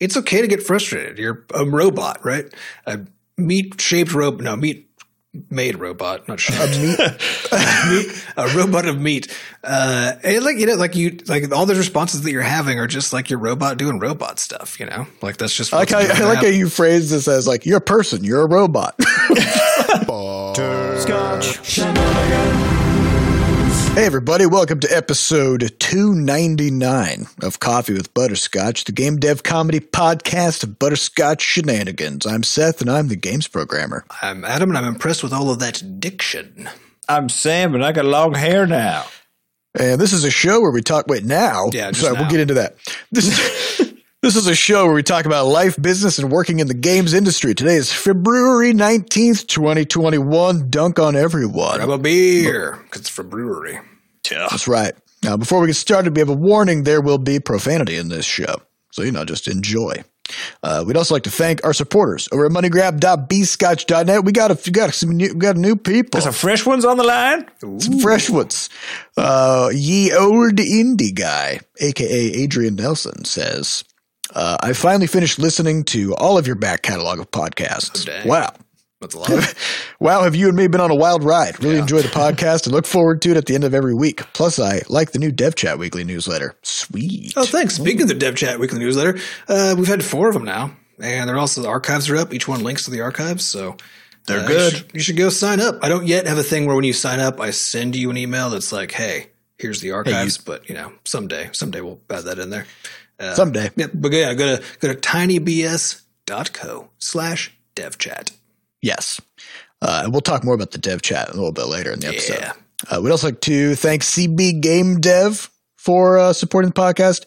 it's okay to get frustrated. You're a robot, right? A meat shaped robot. No, meat made robot, not shaped. A meat, meat, a robot of meat. Uh, and like you know, like you, like all the responses that you're having are just like your robot doing robot stuff. You know, like that's just. I like, how, I like how you phrase this as like you're a person, you're a robot. Hey, everybody, welcome to episode 299 of Coffee with Butterscotch, the game dev comedy podcast of Butterscotch Shenanigans. I'm Seth, and I'm the games programmer. I'm Adam, and I'm impressed with all of that diction. I'm Sam, and I got long hair now. And this is a show where we talk. Wait, now? Yeah, just Sorry, now. we'll get into that. This is. This is a show where we talk about life, business, and working in the games industry. Today is February 19th, 2021. Dunk on everyone. Grab a beer, because it's for brewery. That's right. Now, before we get started, we have a warning there will be profanity in this show. So, you know, just enjoy. Uh, we'd also like to thank our supporters over at moneygrab.bscotch.net. We got a, we got some new, we got new people, There's some fresh ones on the line. some fresh ones. Uh, ye old indie guy, aka Adrian Nelson, says, uh, "I finally finished listening to all of your back catalog of podcasts. Oh, wow, That's a lot. Wow, have you and me been on a wild ride? Really Yeah. enjoy the podcast and look forward to it at the end of every week. Plus, I like the new Dev Chat Weekly newsletter. Sweet. Oh, thanks. Speaking of the Dev Chat Weekly newsletter, uh, we've had four of them now, and they're also the archives are up. Each one links to the archives, so They're uh, good. You should, you should go sign up. I don't yet have a thing where when you sign up, I send you an email that's like, "Hey, here's the archives." but you know, someday, someday we'll add that in there. Uh, Someday. Yeah, but yeah, go to go to tinybs.co slash devchat. Yes. Uh, and we'll talk more about the Dev Chat a little bit later in the episode. Yeah. Uh, we'd also like to thank CB Game Dev for uh, supporting the podcast,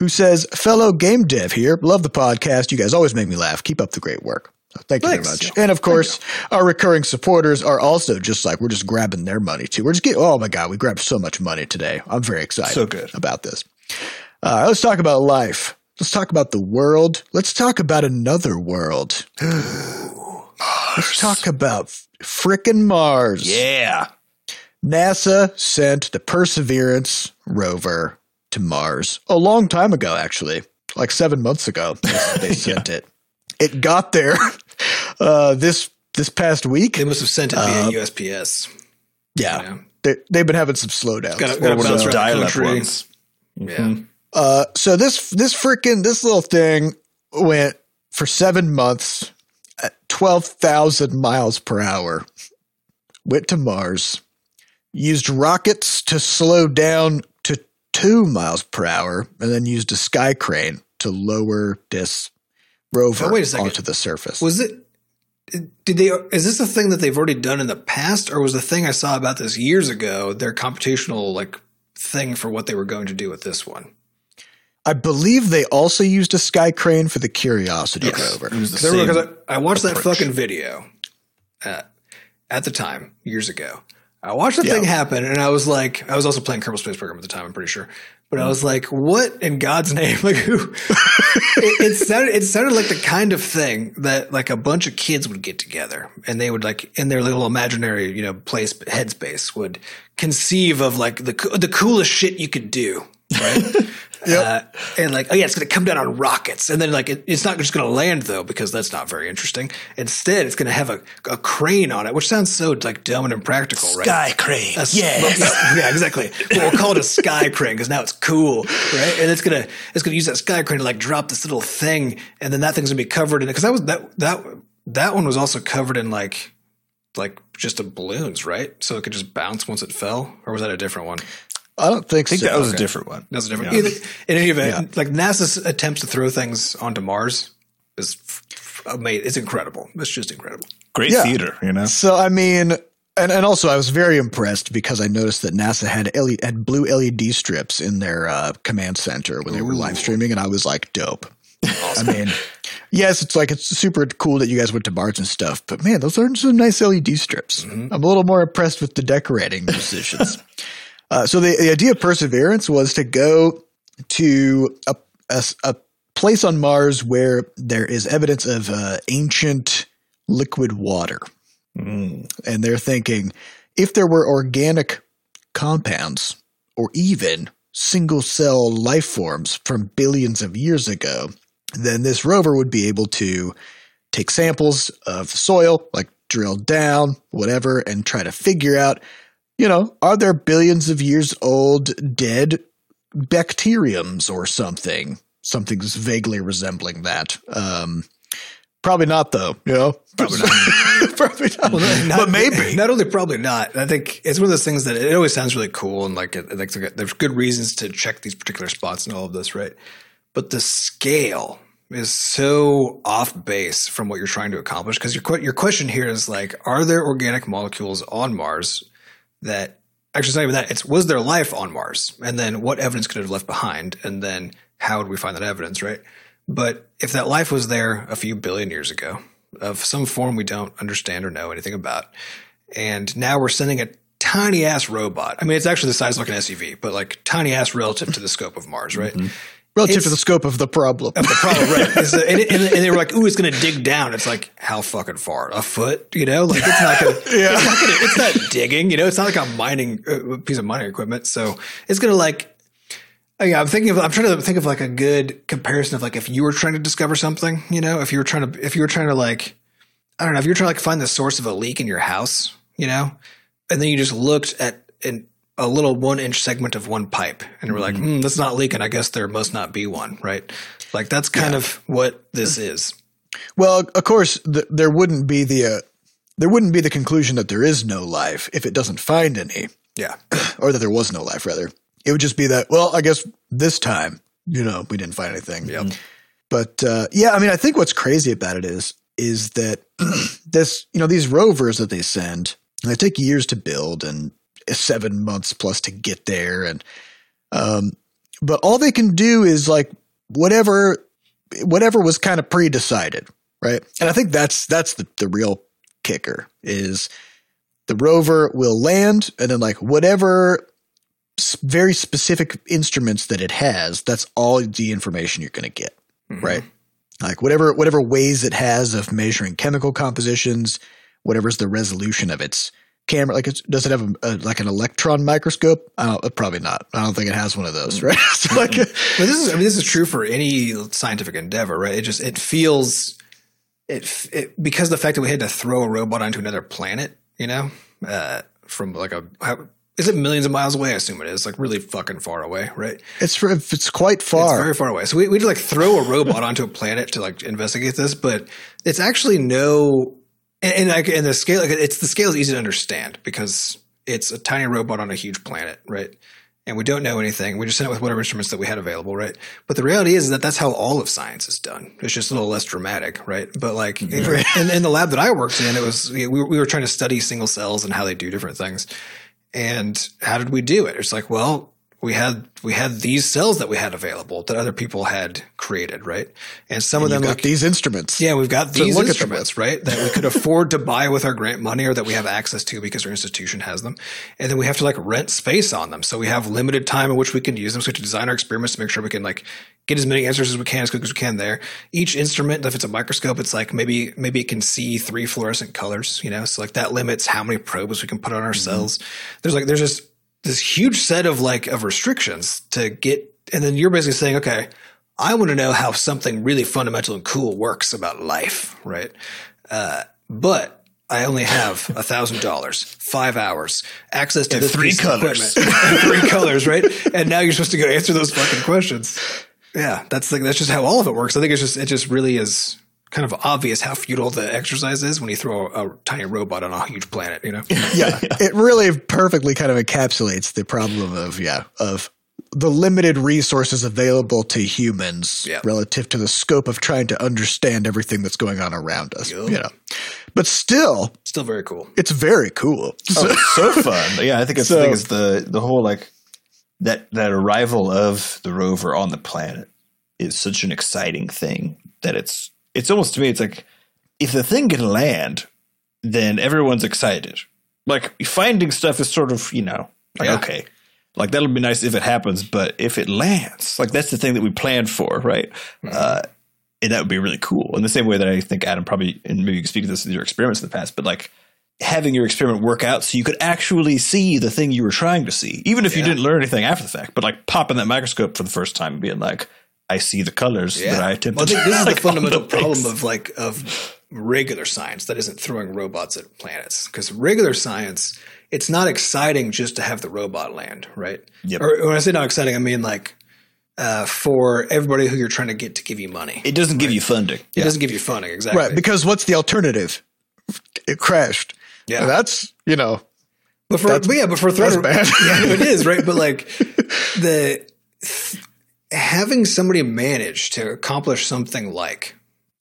who says, fellow game dev here, love the podcast. You guys always make me laugh. Keep up the great work. Thank you Thanks. very much. And of course, our recurring supporters are also just like we're just grabbing their money too. We're just getting, oh my God, we grabbed so much money today. I'm very excited So good. about this. Uh, let's talk about life. Let's talk about the world. Let's talk about another world. Let's talk about frickin' Mars. Yeah. NASA sent the Perseverance rover to Mars a long time ago, actually, like seven months ago. They, they sent it. It got there uh, this this past week. They must have sent it Uh, via USPS. Yeah, Yeah. they, they've been having some slowdowns. Gotta- Or gotta bounce around the dial-up country. ones. Yeah. Uh, so this this freaking this little thing went for seven months at twelve thousand miles per hour. Went to Mars, used rockets to slow down to two miles per hour, and then used a sky crane to lower this rover Oh, wait a second. onto the surface. Was it? Did they? Is this a thing that they've already done in the past, or was the thing I saw about this years ago their computational like thing for what they were going to do with this one? I believe they also used a sky crane for the Curiosity Yes. rover. It the Because I, remember- same. 'cause I, I watched that fucking video uh, at the time years ago. I watched the Yeah. thing happen, and I was like, I was also playing Kerbal Space Program at the time. I'm pretty sure, but I was like, what in God's name? Like who? it, it sounded it sounded like the kind of thing that like a bunch of kids would get together and they would like in their little imaginary you know place headspace would conceive of like the the coolest shit you could do, right? Uh, and like, oh yeah, it's going to come down on rockets, and then like it, it's not just going to land though because that's not very interesting. Instead, it's going to have a, a crane on it, which sounds so like dumb and impractical, right? Sky crane. A s- Yes. well, yeah, exactly. Well, we'll call it a sky crane because now it's cool, right? And it's gonna it's gonna use that sky crane to like drop this little thing, and then that thing's gonna be covered in it because that was that that that one was also covered in like like just the balloons, right? So it could just bounce once it fell, or was that a different one? I don't think, I think so. that was a different one. That's a different. Yeah. Either, in any event, like NASA's attempts to throw things onto Mars is f- f- amazing. It's incredible. It's just incredible. Great Yeah. theater, you know? So I mean, and and also I was very impressed because I noticed that NASA had LED, had blue LED strips in their uh, command center when they were live streaming, and I was like, dope. I mean, yes, it's like it's super cool that you guys went to Mars and stuff, but man, those are some nice LED strips. I'm a little more impressed with the decorating decisions. uh, so the, the idea of Perseverance was to go to a, a, a place on Mars where there is evidence of uh, ancient liquid water Mm. and they're thinking if there were organic compounds or even single cell life forms from billions of years ago, then this rover would be able to take samples of the soil, like drill down, whatever, and try to figure out, you know, are there billions of years old dead bacteriums or something? Something's vaguely resembling that. Um, probably not, though. You know, Probably not. probably not. Not- but maybe. Not only probably not. I think it's one of those things that it always sounds really cool and like, it, like there's good reasons to check these particular spots and all of this, right? But the scale is so off base from what you're trying to accomplish because your your question here is like, are there organic molecules on Mars that actually it's not even that it's was there life on Mars and then what evidence could it have left behind and then how would we find that evidence, right? But if that life was there a few billion years ago of some form we don't understand or know anything about, and now we're sending a tiny ass robot. I mean, it's actually the size of like an SUV, but like tiny ass relative to the scope of Mars, right? Mm-hmm. Relative It's- to the scope of the problem. Of The problem, right? Is and, it- and, and they were like, "Ooh, it's going to dig down." It's like, how fucking far? A foot? You know, like it's not going. Yeah. It's not, gonna, it's not digging. You know, it's not like a mining uh, piece of mining equipment. So it's going to like. uh, Yeah, I'm thinking of. I'm trying to think of like a good comparison of like if you were trying to discover something. You know, if you were trying to, if you were trying to like, I don't know, if you're trying to like find the source of a leak in your house. You know, and then you just looked at an, a little one inch segment of one pipe and we're like, hmm, that's not leaking. I guess there must not be one, right? Like that's kind of what this is. Well, of course, th- there wouldn't be the uh, there wouldn't be the conclusion that there is no life if it doesn't find any, Yeah. or that there was no life. Rather, it would just be that. Well, I guess this time, you know, we didn't find anything. Yep. But uh, yeah, I mean, I think what's crazy about it is is that this, you know, these rovers that they send, they take years to build and seven months plus to get there, and um, but all they can do is like whatever whatever was kind of pre-decided, right? And I think that's that's the, the real kicker is the rover will land and then like whatever very specific instruments that it has, that's all the information you're going to get, Mhm. right? Like whatever whatever ways it has of measuring chemical compositions, whatever's the resolution of its camera. Like, it's, does it have a, a, like an electron microscope? I don't, probably not. I don't think it has one of those, right? so like, But this is, I mean, this is true for any scientific endeavor, right? It just, it feels, it, it because the fact that we had to throw a robot onto another planet, you know, uh, from like a, how, is it millions of miles away? I assume it is like really fucking far away, right? it's it's quite far. It's very far away. So we we had to like throw a robot onto a planet to like investigate this, but it's actually no, and, and like and the scale, like it's the scale is easy to understand because it's a tiny robot on a huge planet, right? And we don't know anything. We just sent it with whatever instruments that we had available, right? But the reality is that that's how all of science is done. It's just a little less dramatic, right? But like in, in the lab that I worked in, it was we, we were trying to study single cells and how they do different things. And how did we do it? It's like, well, we had we had these cells that we had available that other people had created, right? And some of them got like these instruments. yeah, we've got these instruments, right? That we could afford to buy with our grant money or that we have access to because our institution has them. And then we have to like rent space on them. So we have limited time in which we can use them. So we have to design our experiments to make sure we can like get as many answers as we can as quick as we can there. Each instrument, if it's a microscope, it's like maybe maybe it can see three fluorescent colors, you know? So like that limits how many probes we can put on our mm-hmm. cells. There's like there's just this huge set of like of restrictions to get and then you're basically saying, okay, I want to know how something really fundamental and cool works about life, right? Uh, but I only have a thousand dollars, five hours, access to this three colors. equipment, three colors, right? And now you're supposed to go answer those fucking questions. Yeah, that's like that's just how all of it works. I think it's just it just really is kind of obvious how futile the exercise is when you throw a, a tiny robot on a huge planet. You know? yeah, it really perfectly kind of encapsulates the problem of yeah of the limited resources available to humans Yeah. relative to the scope of trying to understand everything that's going on around us. Yup. You know, but still, Still very cool. it's very cool. Oh, so, so fun. Yeah, I think it's, I So- think it's the the whole like that that arrival of the rover on the planet is such an exciting thing that it's it's almost to me it's like if the thing can land, then everyone's excited. Like finding stuff is sort of you know like Yeah. okay. Like that'll be nice if it happens, but if it lands, like that's the thing that we planned for, right? Uh, and that would be really cool. In the same way that I think Adam probably, and maybe you can speak to this with your experiments in the past, but like having your experiment work out so you could actually see the thing you were trying to see, even if you didn't learn anything after the fact, but like popping that microscope for the first time and being like, I see the colors that I attempted. Well, I think this is like, the fundamental the problem of like of regular science that isn't throwing robots at planets because regular science it's not exciting just to have the robot land, right? Yep. Or when I say not exciting, I mean like uh, for everybody who you're trying to get to give you money. It doesn't give you funding. It doesn't give you funding exactly. Right. Because what's the alternative? It crashed. Yeah. And that's, you know, But for but yeah, but for throwing that's bad. yeah, it is right. But like the having somebody manage to accomplish something like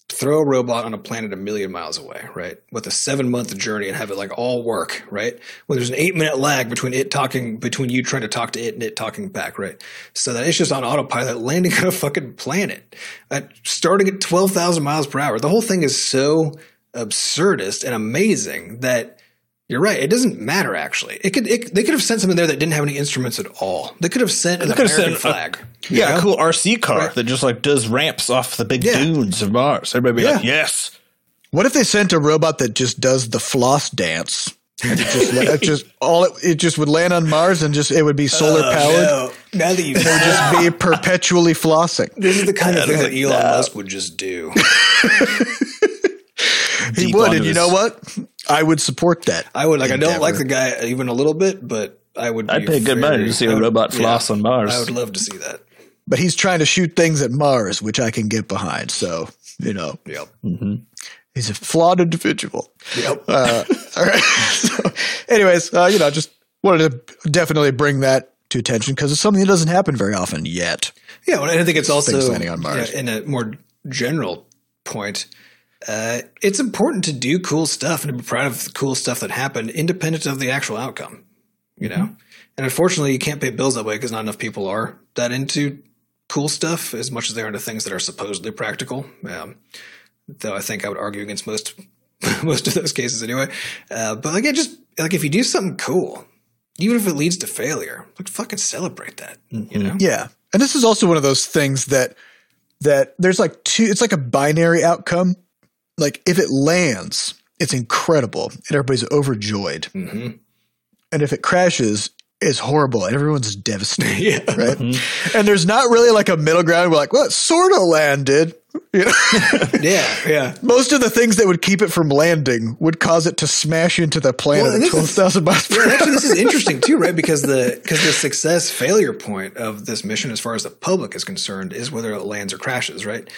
throw a robot on a planet a million miles away, right, with a seven month journey and have it like all work, right, when there's an eight minute lag between it talking between you trying to talk to it and it talking back, right, so that it's just on autopilot landing on a fucking planet, at, starting at twelve thousand miles per hour. The whole thing is so absurdist and amazing that you're right. It doesn't matter actually. It could it, they could have sent something there that didn't have any instruments at all. They could have sent an could have American sent a- flag. Yeah, a cool RC car Right. that just like does ramps off the big Yeah. dunes of Mars. Everybody be like, yes. what if they sent a robot that just does the floss dance? And it just, it just all it, it just would land on Mars and just it would be solar oh, powered. No, now that you It would just be perpetually flossing. this is the kind of thing that like, Elon no. Musk would just do. He Deep would, onto and you his- know what? I would support that. I would like. I don't like the guy even a little bit, but I would. I'd be pay good money to see I a would- robot floss on Mars. I would love to see that. But he's trying to shoot things at Mars, which I can get behind. So you know, Yep. he's a flawed individual. Yep. Uh, all right. So, anyways, uh, you know, just wanted to definitely bring that to attention because it's something that doesn't happen very often yet. Yeah, well, and I think it's also landing on Mars. yeah, in a more general point. Uh, it's important to do cool stuff and to be proud of the cool stuff that happened, independent of the actual outcome. You know, Mm-hmm. and unfortunately, you can't pay bills that way because not enough people are that into cool stuff as much as they're into things that are supposedly practical. Um, though I think I would argue against most most of those cases anyway. Uh, but like, it just like if you do something cool, even if it leads to failure, like fucking celebrate that. You know, Yeah. And this is also one of those things that that there's like two it's like a binary outcome. Like if it lands, it's incredible and everybody's overjoyed. hmm And if it crashes, it's horrible and everyone's devastated. yeah, Right. And there's not really like a middle ground. We're like, well, it sort of landed. You know? yeah, yeah. Most of the things that would keep it from landing would cause it to smash into the planet Well, at this is- 12,000 miles per Yeah, hour. actually, this is interesting too, right? Because the because the success failure point of this mission, as far as the public is concerned, is whether it lands or crashes, right?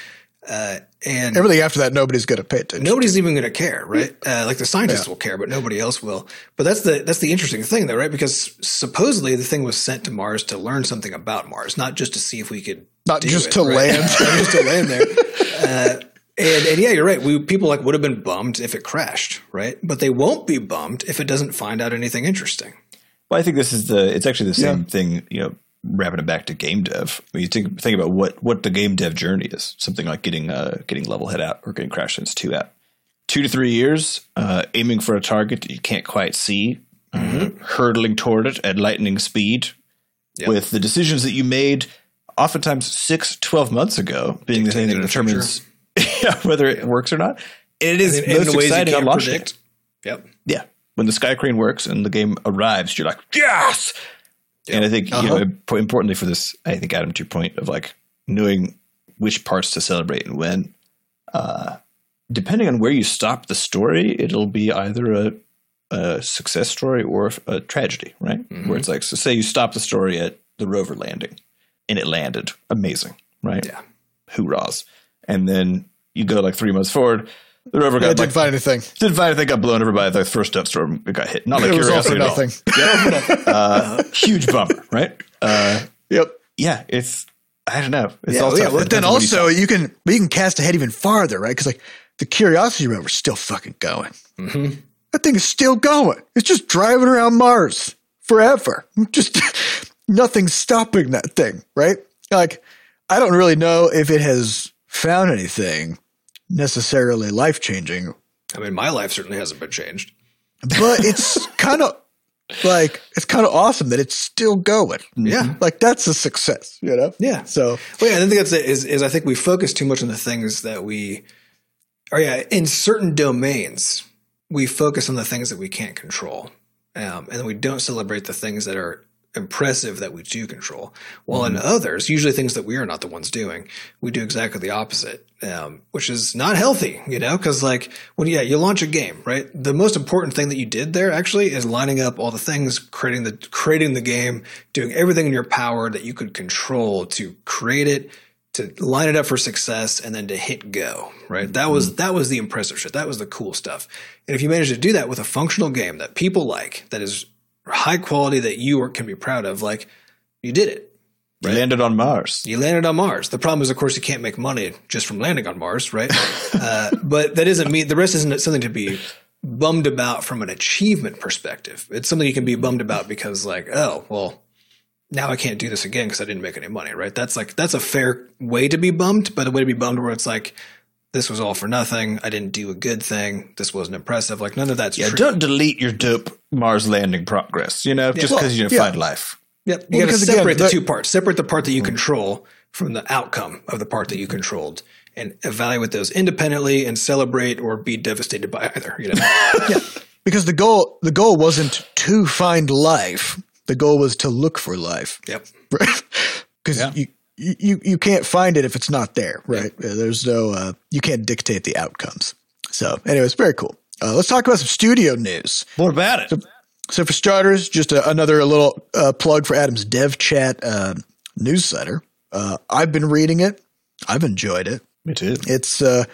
Uh, and Everything after that, nobody's going to pay attention. nobody's even going to care, right? Uh, like the scientists will care, but nobody else will. But that's the that's the interesting thing, though, right? Because supposedly the thing was sent to Mars to learn something about Mars, not just to see if we could Not do just it, to right? land. Not just to land there. Uh, and, and yeah, you're right. We people like would have been bummed if it crashed, right? But they won't be bummed if it doesn't find out anything interesting. Well, I think this is the. It's actually the same Yeah. thing. You know, wrapping it back to game dev. When you think think about what what the game dev journey is, something like getting uh getting Levelhead out or getting Crashlands two out, two to three years, uh, aiming for a target that you can't quite see, uh, hurtling toward it at lightning speed, Yep. with the decisions that you made, oftentimes six, 12 months ago, being the thing that determines whether it works or not. And it is in, in most ways exciting on launch. Yep. Yeah. When the sky crane works and the game arrives, you're like, yes. And I think, you know, imp- importantly for this, I think, Adam, to your point of like knowing which parts to celebrate and when, uh, depending on where you stop the story, it'll be either a, a success story or a tragedy, right? Where it's like, so say you stop the story at the rover landing and it landed. Amazing, right? Yeah. Hoorahs. And then you go like three months forward, the rover I got didn't find anything. didn't find anything. Got blown over by the first dust storm. It got hit. Not like It was all for curiosity at all. nothing. Uh, huge bummer, right? Uh, Yep. yeah, it's I don't know. It's Yeah, all yeah, tough. well, Then depends on what you also you can you can cast ahead even farther, right? Because like the Curiosity rover's still fucking going. Mm-hmm. That thing is still going. It's just driving around Mars forever. Just nothing's stopping that thing, right? Like I don't really know if it has found anything necessarily life changing, I mean, my life certainly hasn't been changed. but it's kind of like it's kind of awesome that it's still going. Yeah. Like that's a success, you know? Yeah. So Well, yeah, I think that's it. Is, is I think we focus too much on the things that we, or yeah, in certain domains, we focus on the things that we can't control, um, and then we don't celebrate the things that are impressive that we do control. While in others, usually things that we are not the ones doing, we do exactly the opposite, um, which is not healthy, you know, because like when, yeah, you launch a game, right? The most important thing that you did there actually is lining up all the things, creating the, creating the game, doing everything in your power that you could control to create it, to line it up for success and then to hit go, right? That was that was the impressive shit. That was the cool stuff. And if you manage to do that with a functional game that people like, that is high quality that you are, can be proud of, like you did it. You landed on Mars. You landed on Mars. The problem is, of course, you can't make money just from landing on Mars, right? uh, but that doesn't mean the rest isn't something to be bummed about from an achievement perspective. It's something you can be bummed about because, like, oh, well, now I can't do this again because I didn't make any money, right? That's like that's a fair way to be bummed, but a way to be bummed where it's like this was all for nothing. I didn't do a good thing. This wasn't impressive. Like none of that's Yeah, true. don't delete your dope Mars landing progress, you know, just well, because you didn't yeah. find life. Yep. You Well, got to because again, separate the two parts. Separate the part that you mm. control from the outcome of the part that you controlled and evaluate those independently and celebrate or be devastated by either, you know. yeah. because the goal the goal wasn't to find life. The goal was to look for life. yep. Because Yeah. you, you you can't find it if it's not there, right? Uh, There's no uh, you can't dictate the outcomes. So, anyways, very cool. Uh, let's talk about some studio news. What about it? So, for starters, just a, another little uh, plug for Adam's Dev Chat uh, newsletter. Uh, I've been reading it. I've enjoyed it. Me too. It's uh,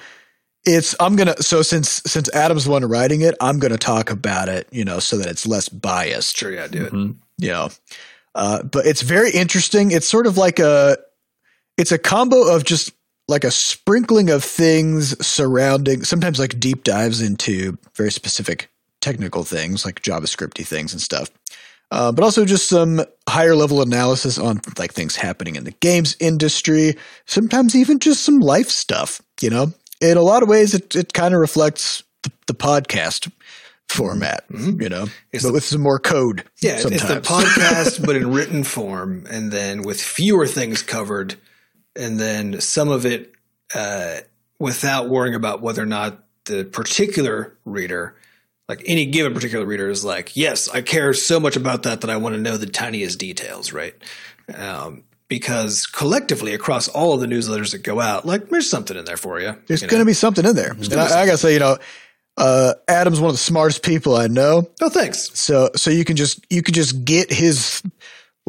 it's I'm gonna so since since Adam's the one writing it, I'm gonna talk about it, you know, so that it's less biased. Sure, yeah, do it. you know. Uh, but it's very interesting. It's sort of like a, it's a combo of just like a sprinkling of things surrounding, sometimes like deep dives into very specific technical things like JavaScripty things and stuff. Uh, but also just some higher level analysis on like things happening in the games industry. Sometimes even just some life stuff. You know, in a lot of ways, it it kind of reflects the, the podcast format. You know, It's but the- with some more code. Yeah, it's the podcast, but in written form, and then with fewer things covered, and then some of it uh, without worrying about whether or not the particular reader, like any given particular reader, is like, yes, I care so much about that that I want to know the tiniest details, right? Um, because collectively, across all of the newsletters that go out, like there's something in there for you. There's going to be something in there. And I, I gotta say, you know, uh, Adam's one of the smartest people I know. Oh, thanks. So, so you can just you can just get his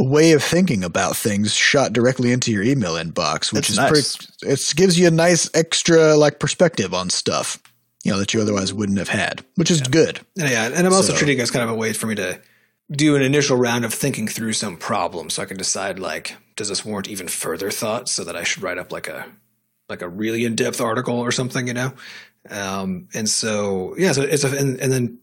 way of thinking about things shot directly into your email inbox, which That's is nice. pretty. It gives you a nice extra like perspective on stuff, you know, that you otherwise wouldn't have had, which is good. And yeah, and I'm also So- treating it as kind of a way for me to do an initial round of thinking through some problem, so I can decide like, does this warrant even further thought, so that I should write up like a like a really in depth article or something, you know. Um, and so yeah, so it's a and, and then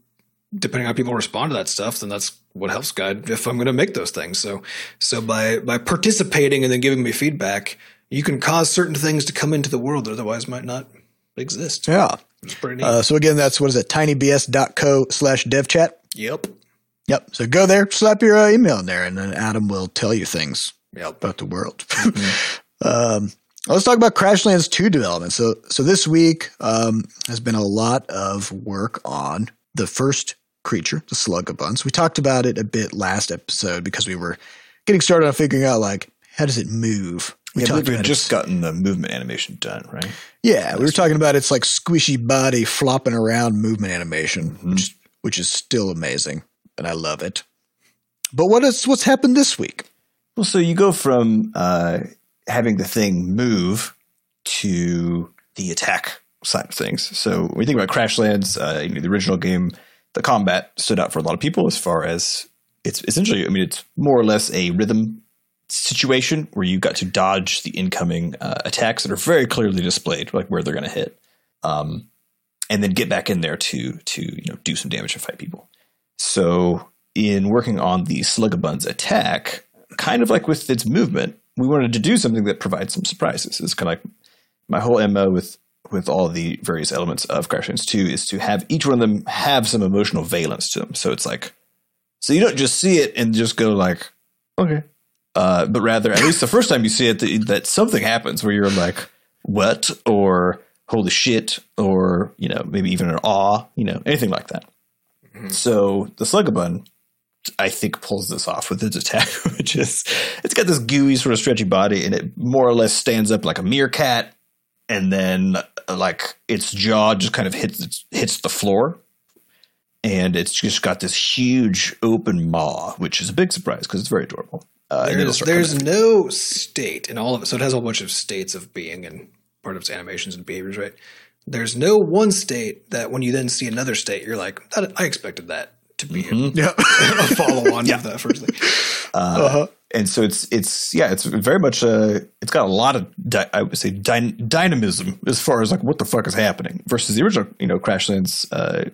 depending on how people respond to that stuff, then that's what helps guide if I'm going to make those things. So so by by participating and then giving me feedback, you can cause certain things to come into the world that otherwise might not exist. Yeah. It's pretty neat. Uh, so again, that's what is it? Tinybs.co slash devchat. yep. Yep. So go there, slap your uh, email in there, and then Adam will tell you things. Yep. about the world. um, let's talk about Crashlands 2 development. So, so this week um, has been a lot of work on the first creature, the slug Slugabunds. We talked about it a bit last episode because we were getting started on figuring out like how does it move. We Yeah, talked we've about just gotten the movement animation done, right? yeah, we were talking about its like squishy body flopping around movement animation, Mm-hmm. which which is still amazing, and I love it. But what is what's happened this week? Well, so you go from uh, having the thing move to the attack side of things. So when you think about Crashlands, uh, you know, the original game, the combat stood out for a lot of people as far as it's essentially, I mean, it's more or less a rhythm situation where you got to dodge the incoming uh, attacks that are very clearly displayed, like where they're going to hit, um, and then get back in there to to you know do some damage and fight people. So in working on the Slugabun's attack, kind of like with its movement, we wanted to do something that provides some surprises. It's kind of like my whole MO with with all the various elements of Crashlands 2 is to have each one of them have some emotional valence to them. So it's like so you don't just see it and just go like, okay. Uh, but rather, at least the first time you see it, that, that something happens where you're like, what? Or holy shit? Or, you know, maybe even an awe, you know, anything like that. So the Slugabun I think pulls this off with its attack, which is it's got this gooey sort of stretchy body, and it more or less stands up like a meerkat, and then like its jaw just kind of hits hits the floor, and it's just got this huge open maw, which is a big surprise because it's very adorable. Uh, There's, there's no state in all of it. So it has a whole bunch of states of being and part of its animations and behaviors, right? There's no one state that when you then see another state, you're like, I expected that to be Yeah. a follow on of that first thing. uh-huh. And so it's it's yeah it's very much uh it's got a lot of di- I would say dy- dynamism as far as like what the fuck is happening versus the original you know Crashlands uh,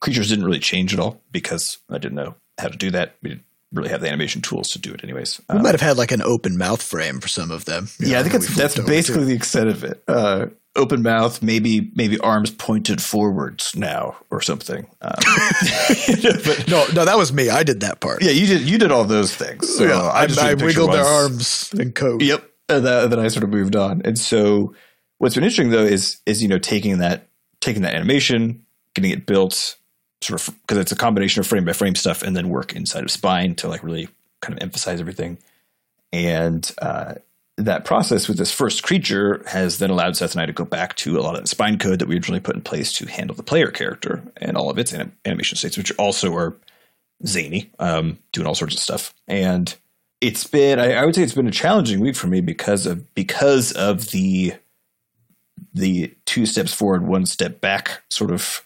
creatures didn't really change at all because I didn't know how to do that. We didn't really have the animation tools to do it anyways. We Um, might have had like an open mouth frame for some of them. Yeah I think that that's that's basically the extent of it. Uh open mouth maybe maybe arms pointed forwards now or something um, but No, no, that was me. I did that part. yeah you did you did all those things so Yeah, I I, just I wiggled their arms and coat. Yep. And that, then I sort of moved on. And so what's been interesting though is is you know taking that taking that animation, getting it built sort of because it's a combination of frame by frame stuff and then work inside of spine to like really kind of emphasize everything. And uh, that process with this first creature has then allowed Seth and I to go back to a lot of the spine code that we originally put in place to handle the player character and all of its anim- animation states, which also are zany, um, doing all sorts of stuff. And it's been I, I would say it's been a challenging week for me because of because of the the two steps forward, one step back sort of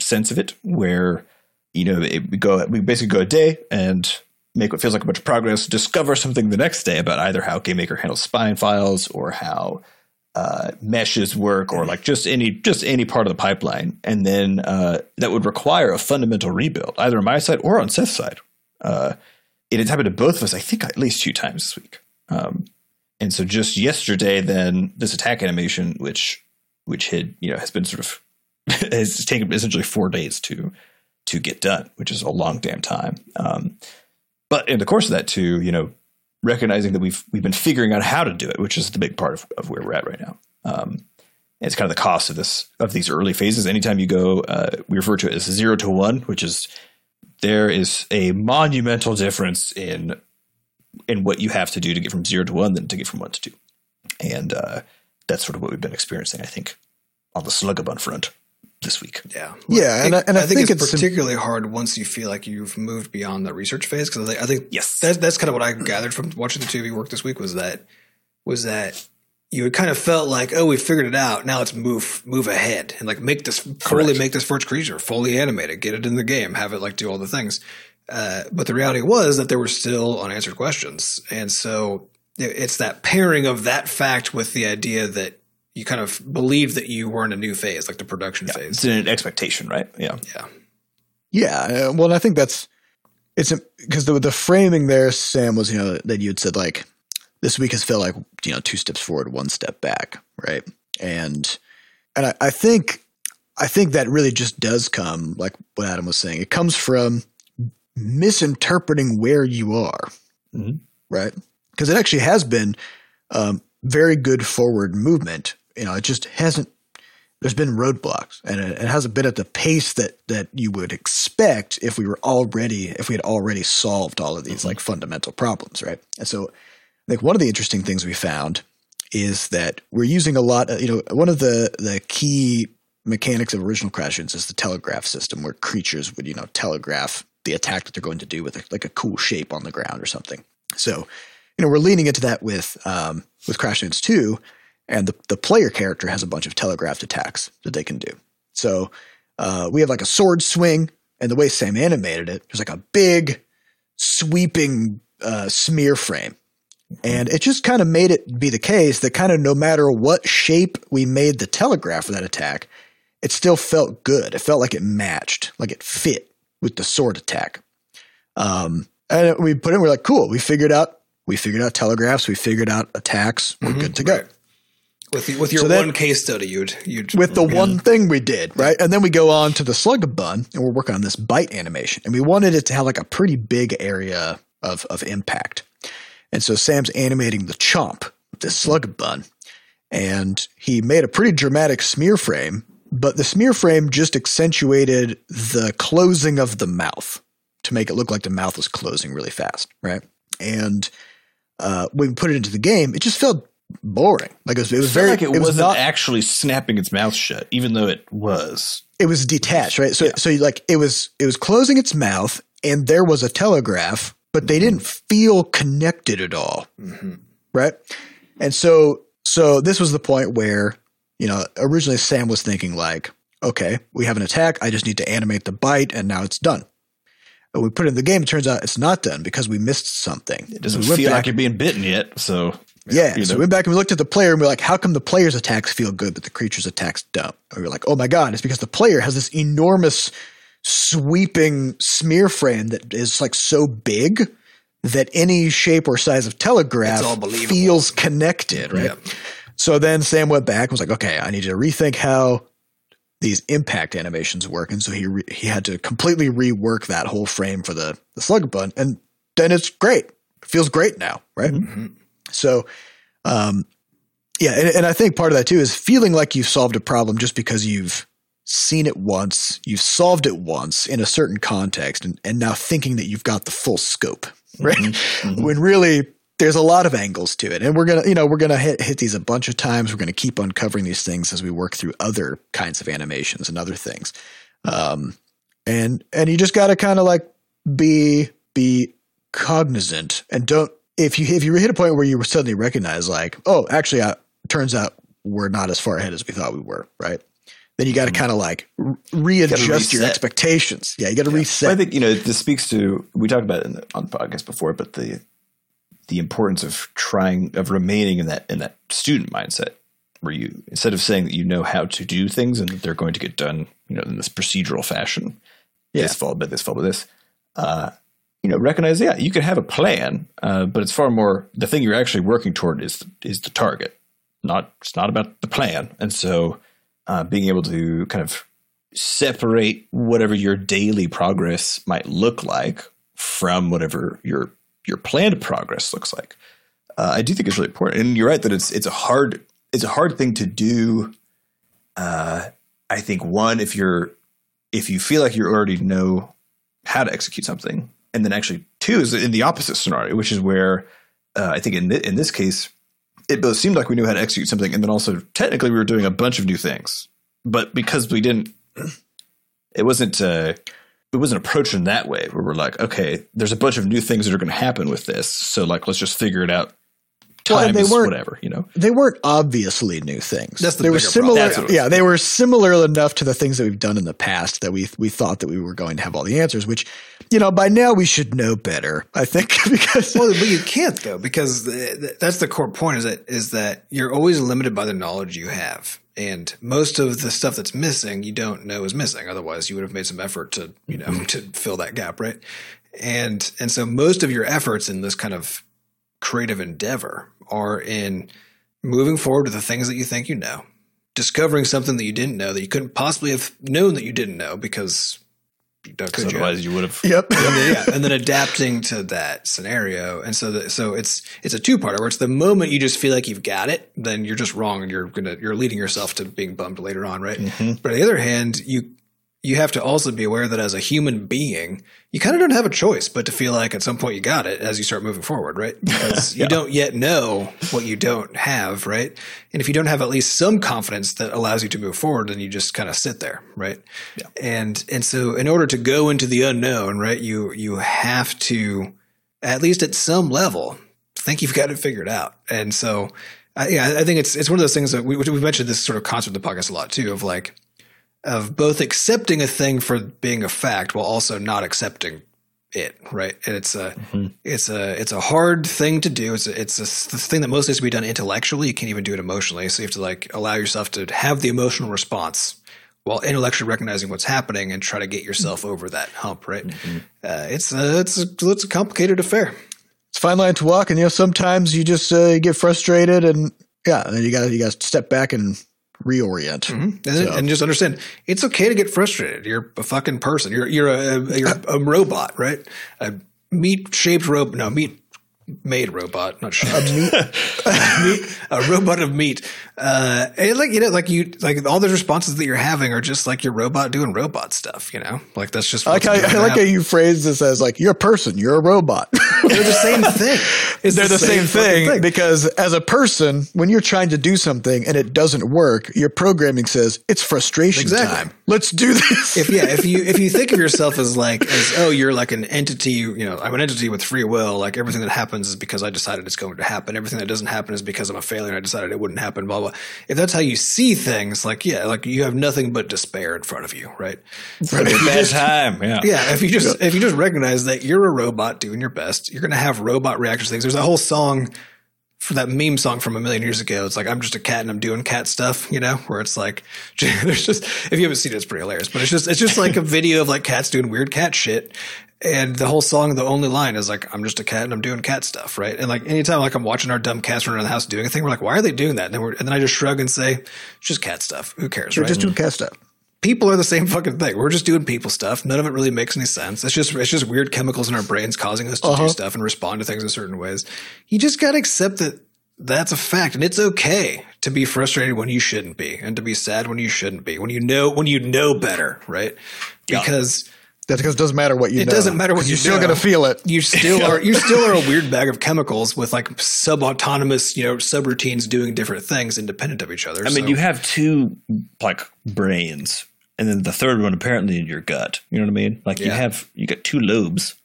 sense of it, where you know it, we go we basically go a day and make what feels like a bunch of progress, discover something the next day about either how GameMaker handles spine files or how uh, meshes work or like just any just any part of the pipeline, and then uh, that would require a fundamental rebuild either on my side or on Seth's side. Uh, it has happened to both of us, I think, at least two times this week. Um, and so just yesterday, then this attack animation, which which had you know has been sort of has taken essentially four days to to get done, which is a long damn time. Um, but in the course of that, too, you know, recognizing that we've we've been figuring out how to do it, which is the big part of, of where we're at right now. Um, it's kind of the cost of this of these early phases. Anytime you go, uh, we refer to it as zero to one, which is there is a monumental difference in in what you have to do to get from zero to one than to get from one to two. And uh, that's sort of what we've been experiencing, I think, on the Slugabun front this week. Yeah, Yeah, and I- and I think it's, it's- particularly hard once you feel like you've moved beyond the research phase because I think Yes. that's that's kind of what I gathered from watching the two of you work this week was that was that you had kind of felt like oh we figured it out now let's move move ahead and like make this fully make this first creature fully animated get it in the game have it like do all the things. Uh, but the reality was that there were still unanswered questions. And so it's that pairing of that fact with the idea that you kind of believe that you were in a new phase like the production phase It's an expectation, right? Yeah. yeah Yeah, uh, well, and I think that's it's because the the framing there, Sam, was you know that you had said like this week has felt like you know two steps forward, one step back, right? And and I, I think I think that really just does come like what Adam was saying. It comes from misinterpreting where you are, Mhm. right? Because it actually has been um, very good forward movement. You know, it just hasn't there's been roadblocks and it, it hasn't been at the pace that that you would expect if we were already if we had already solved all of these like fundamental problems right? And so i think one of the interesting things we found is that we're using a lot of, you know one of the the key mechanics of original crashes is the telegraph system where creatures would you know telegraph the attack that they're going to do with a, like a cool shape on the ground or something. So you know we're leaning into that with um with crashlands 2 and the, the player character has a bunch of telegraphed attacks that they can do. So uh, we have like a sword swing, and the way Sam animated it, there's like a big sweeping uh, smear frame. And it just kind of made it be the case that kind of no matter what shape we made the telegraph for that attack, it still felt good. It felt like it matched, like it fit with the sword attack. Um, and we put in, we're like, cool, we figured out, we figured out telegraphs, we figured out attacks, we're good to go. right. With with your So then- one case study, you'd you'd with the one thing we did, right? And then we go on to the slug bun and we're working on this bite animation. And we wanted it to have like a pretty big area of, of impact. And so Sam's animating the chomp, this slug bun, and he made a pretty dramatic smear frame, but the smear frame just accentuated the closing of the mouth. to make it look like the mouth was closing really fast, right? And uh, when we put it into the game, it just felt boring. Like it was, it was very like it, was wasn't not actually snapping its mouth shut, even though it was. it was detached, right? So so like it was it was closing its mouth, and there was a telegraph, but they didn't feel connected at all, mm-hmm. right? And so so this was the point where you know originally Sam was thinking like, okay, we have an attack, I just need to animate the bite, and now it's done. But we put it in the game, it turns out it's not done because we missed something. It doesn't we feel back- like you're being bitten yet. So yeah. you So know. we went back and we looked at the player and we are like, how come the player's attacks feel good, but the creature's attacks don't? And we were like, oh my God, it's because the player has this enormous sweeping smear frame that is like so big that any shape or size of telegraph It's all believable. feels connected, right? Yeah. So then Sam went back and was like, okay, I need to rethink how these impact animations work. And so he re- he had to completely rework that whole frame for the, the Slugabun. And then it's great. It feels great now, right? Mm-hmm. So, um, yeah, and, and I think part of that too is feeling like you've solved a problem just because you've seen it once, you've solved it once in a certain context, and, and now thinking that you've got the full scope, right? When really there's a lot of angles to it, and we're gonna, you know, we're gonna hit hit these a bunch of times. We're gonna keep uncovering these things as we work through other kinds of animations and other things, um, and and you just got to kind of like be be cognizant and don't if you if you hit a point where you suddenly recognize like oh actually uh, turns out we're not as far ahead as we thought we were right? Then you got to kind of like readjust your expectations. Yeah you got to reset I think you know this speaks to we talked about it the, on the podcast before, but the the importance of trying of remaining in that in that student mindset where you instead of saying that you know how to do things and that they're going to get done you know in this procedural fashion Yeah. this followed by this followed by this uh, you know recognize yeah you can have a plan uh, but it's far more the thing you're actually working toward is is the target not it's not about the plan and so uh, being able to kind of separate whatever your daily progress might look like from whatever your your planned progress looks like. Uh, I do think it's really important, and you're right that it's it's a hard it's a hard thing to do. Uh, I think one if you're if you feel like you already know how to execute something, and then actually two is in the opposite scenario, which is where uh, I think in thi- in this case it both seemed like we knew how to execute something, and then also technically we were doing a bunch of new things, but because we didn't, it wasn't uh, it wasn't approached in that way where we're like, okay, there's a bunch of new things that are going to happen with this, so like let's just figure it out. Well, they weren't- whatever, you know. they weren't obviously new things. That's the they were similar. That's what it was. yeah, they were similar enough to the things that we've done in the past that we we thought that we were going to have all the answers. Which, you know, by now we should know better. I think because Well, but you can't though because th- th- that's the core point is that is that you're always limited by the knowledge you have, and most of the stuff that's missing you don't know is missing. Otherwise, you would have made some effort to you know mm-hmm. to fill that gap, right? And and so most of your efforts in this kind of creative endeavor are in moving forward with the things that you think you know, discovering something that you didn't know that you couldn't possibly have known that you didn't know because. Because Otherwise, you would have. yep, and then, yeah, and then adapting to that scenario. And so, the, so it's it's a two parter where it's the moment you just feel like you've got it, then you're just wrong, and you're gonna you're leading yourself to being bummed later on, right? Mm-hmm. But on the other hand, you you have to also be aware that as a human being, you kind of don't have a choice but to feel like at some point you got it as you start moving forward, right? Because you don't yet know what you don't have, right? And if you don't have at least some confidence that allows you to move forward, then you just kind of sit there, right? Yeah. And and so in order to go into the unknown, right, you you have to at least at some level think you've got it figured out. And so uh, yeah, I think it's it's one of those things that we we mentioned this sort of concept of the podcast a lot too of like of both accepting a thing for being a fact while also not accepting it, right? And it's a it's a it's a hard thing to do. It's a, it's a thing that most needs to be done intellectually. You can't even do it emotionally. So you have to like allow yourself to have the emotional response while intellectually recognizing what's happening and try to get yourself over that hump, right? Uh, it's a, it's a, it's a complicated affair. it's a fine line to walk, and you know sometimes you just uh, you get frustrated, and yeah, you got you got to step back and reorient. Mm-hmm. And, then- and just understand it's okay to get frustrated. You're a fucking person. You're you're a you're a robot, right? A meat shaped robot. No, meat made robot, not shit. A meat, a, meat, a robot of meat. Uh, and like you know, like you like all the responses that you're having are just like your robot doing robot stuff. You know, like that's just. I like, how, I like how you phrase this as like you're a person, you're a robot. They're the same thing. It's They're the, the same, same thing, thing because as a person, when you're trying to do something and it doesn't work, your programming says it's frustration exactly. time. Let's do this. if yeah, if you if you think of yourself as like as oh you're like an entity, you know, I'm an entity with free will. Like everything that happens is because I decided it's going to happen. Everything that doesn't happen is because I'm a failure and I decided it wouldn't happen. Blah blah. If that's how you see things, like yeah, like you have nothing but despair in front of you, right? Right. Bad time. Yeah. Yeah. If you just if you just recognize that you're a robot doing your best, you're gonna have robot reactions. Things. There's a whole song for that meme song from a million years ago. It's like I'm just a cat and I'm doing cat stuff, you know, where it's like there's just if you haven't seen it, it's pretty hilarious. But it's just it's just like a video of like cats doing weird cat shit. And the whole song, the only line is like, I'm just a cat and I'm doing cat stuff, right? And like anytime like I'm watching our dumb cats run around the house doing a thing, we're like, why are they doing that? And then, we're, and then I just shrug and say, it's just cat stuff. Who cares? They're right? just doing cat stuff people are the same fucking thing. We're just doing people stuff. None of it really makes any sense. It's just it's just weird chemicals in our brains causing us to uh-huh. do stuff and respond to things in certain ways. You just got to accept that that's a fact and it's okay to be frustrated when you shouldn't be and to be sad when you shouldn't be. When you know when you know better, right? Because yeah. That's because it doesn't matter what you do. it know. doesn't matter what you. You're still going to feel it. You still are you still are a weird bag of chemicals with like sub-autonomous, you know, subroutines doing different things independent of each other. I mean, you have two like brains and then the third one apparently in your gut. You know what I mean? Like yeah. you have you got two lobes.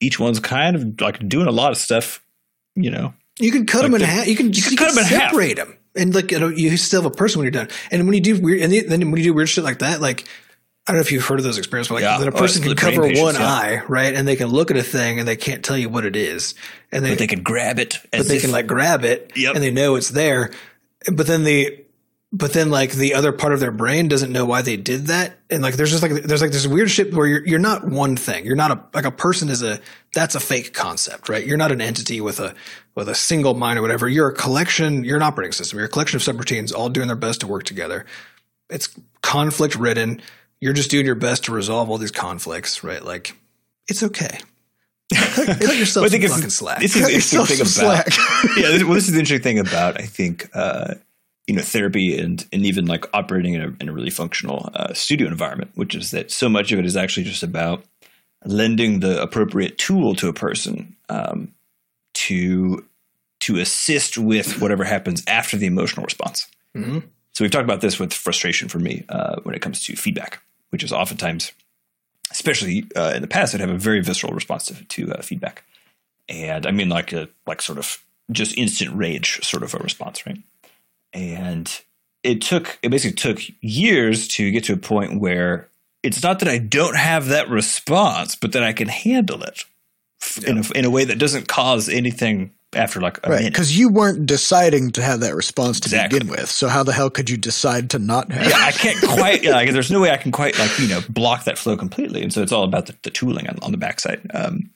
Each one's kind of like doing a lot of stuff. You know, you can cut like them in the, half. You can you, you can, cut them in separate half. them, and like you know, you still have a person when you're done. And when you do weird, and then when you do weird shit like that, like I don't know if you've heard of those experiments, but like yeah. then a oh, person oh, can cover patients, one yeah. eye, right? And they can look at a thing and they can't tell you what it is. And they, but they can grab it. But they if, can like grab it yep. and they know it's there. But then the but then like the other part of their brain doesn't know why they did that and like there's just like there's like this weird shit where you're you're not one thing you're not a like a person is a that's a fake concept right you're not an entity with a with a single mind or whatever you're a collection you're an operating system you're a collection of subroutines all doing their best to work together it's conflict ridden you're just doing your best to resolve all these conflicts right like it's okay cut, cut yourself well, I think fucking slack. This is the interesting thing about yeah. This, well, this is the interesting thing about I think uh, you know therapy and and even like operating in a, in a really functional uh, studio environment which is that so much of it is actually just about lending the appropriate tool to a person um, to to assist with whatever happens after the emotional response mm-hmm. So we've talked about this with frustration for me uh, when it comes to feedback which is oftentimes especially uh, in the past i'd have a very visceral response to, to uh, feedback and i mean like a like sort of just instant rage sort of a response right and it took it basically took years to get to a point where it's not that I don't have that response, but that I can handle it yeah. in a, in a way that doesn't cause anything after like a right because you weren't deciding to have that response to exactly. begin with. So how the hell could you decide to not have? Yeah, I can't quite. Yeah, like, there's no way I can quite like you know block that flow completely, and so it's all about the, the tooling on, on the backside. Um,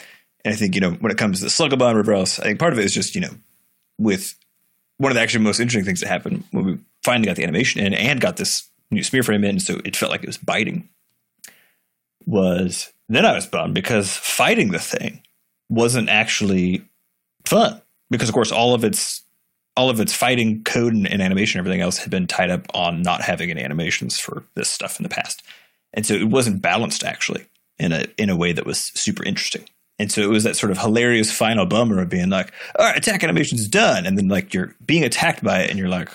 and I think you know when it comes to the Slugabun or else, I think part of it is just you know with one of the actually most interesting things that happened when we finally got the animation in and got this new smear frame in, so it felt like it was biting, was then I was bummed because fighting the thing wasn't actually fun because of course all of its all of its fighting code and, and animation and everything else had been tied up on not having any animations for this stuff in the past, and so it wasn't balanced actually in a in a way that was super interesting. And so it was that sort of hilarious final bummer of being like, all right, attack animation's done. And then like you're being attacked by it and you're like,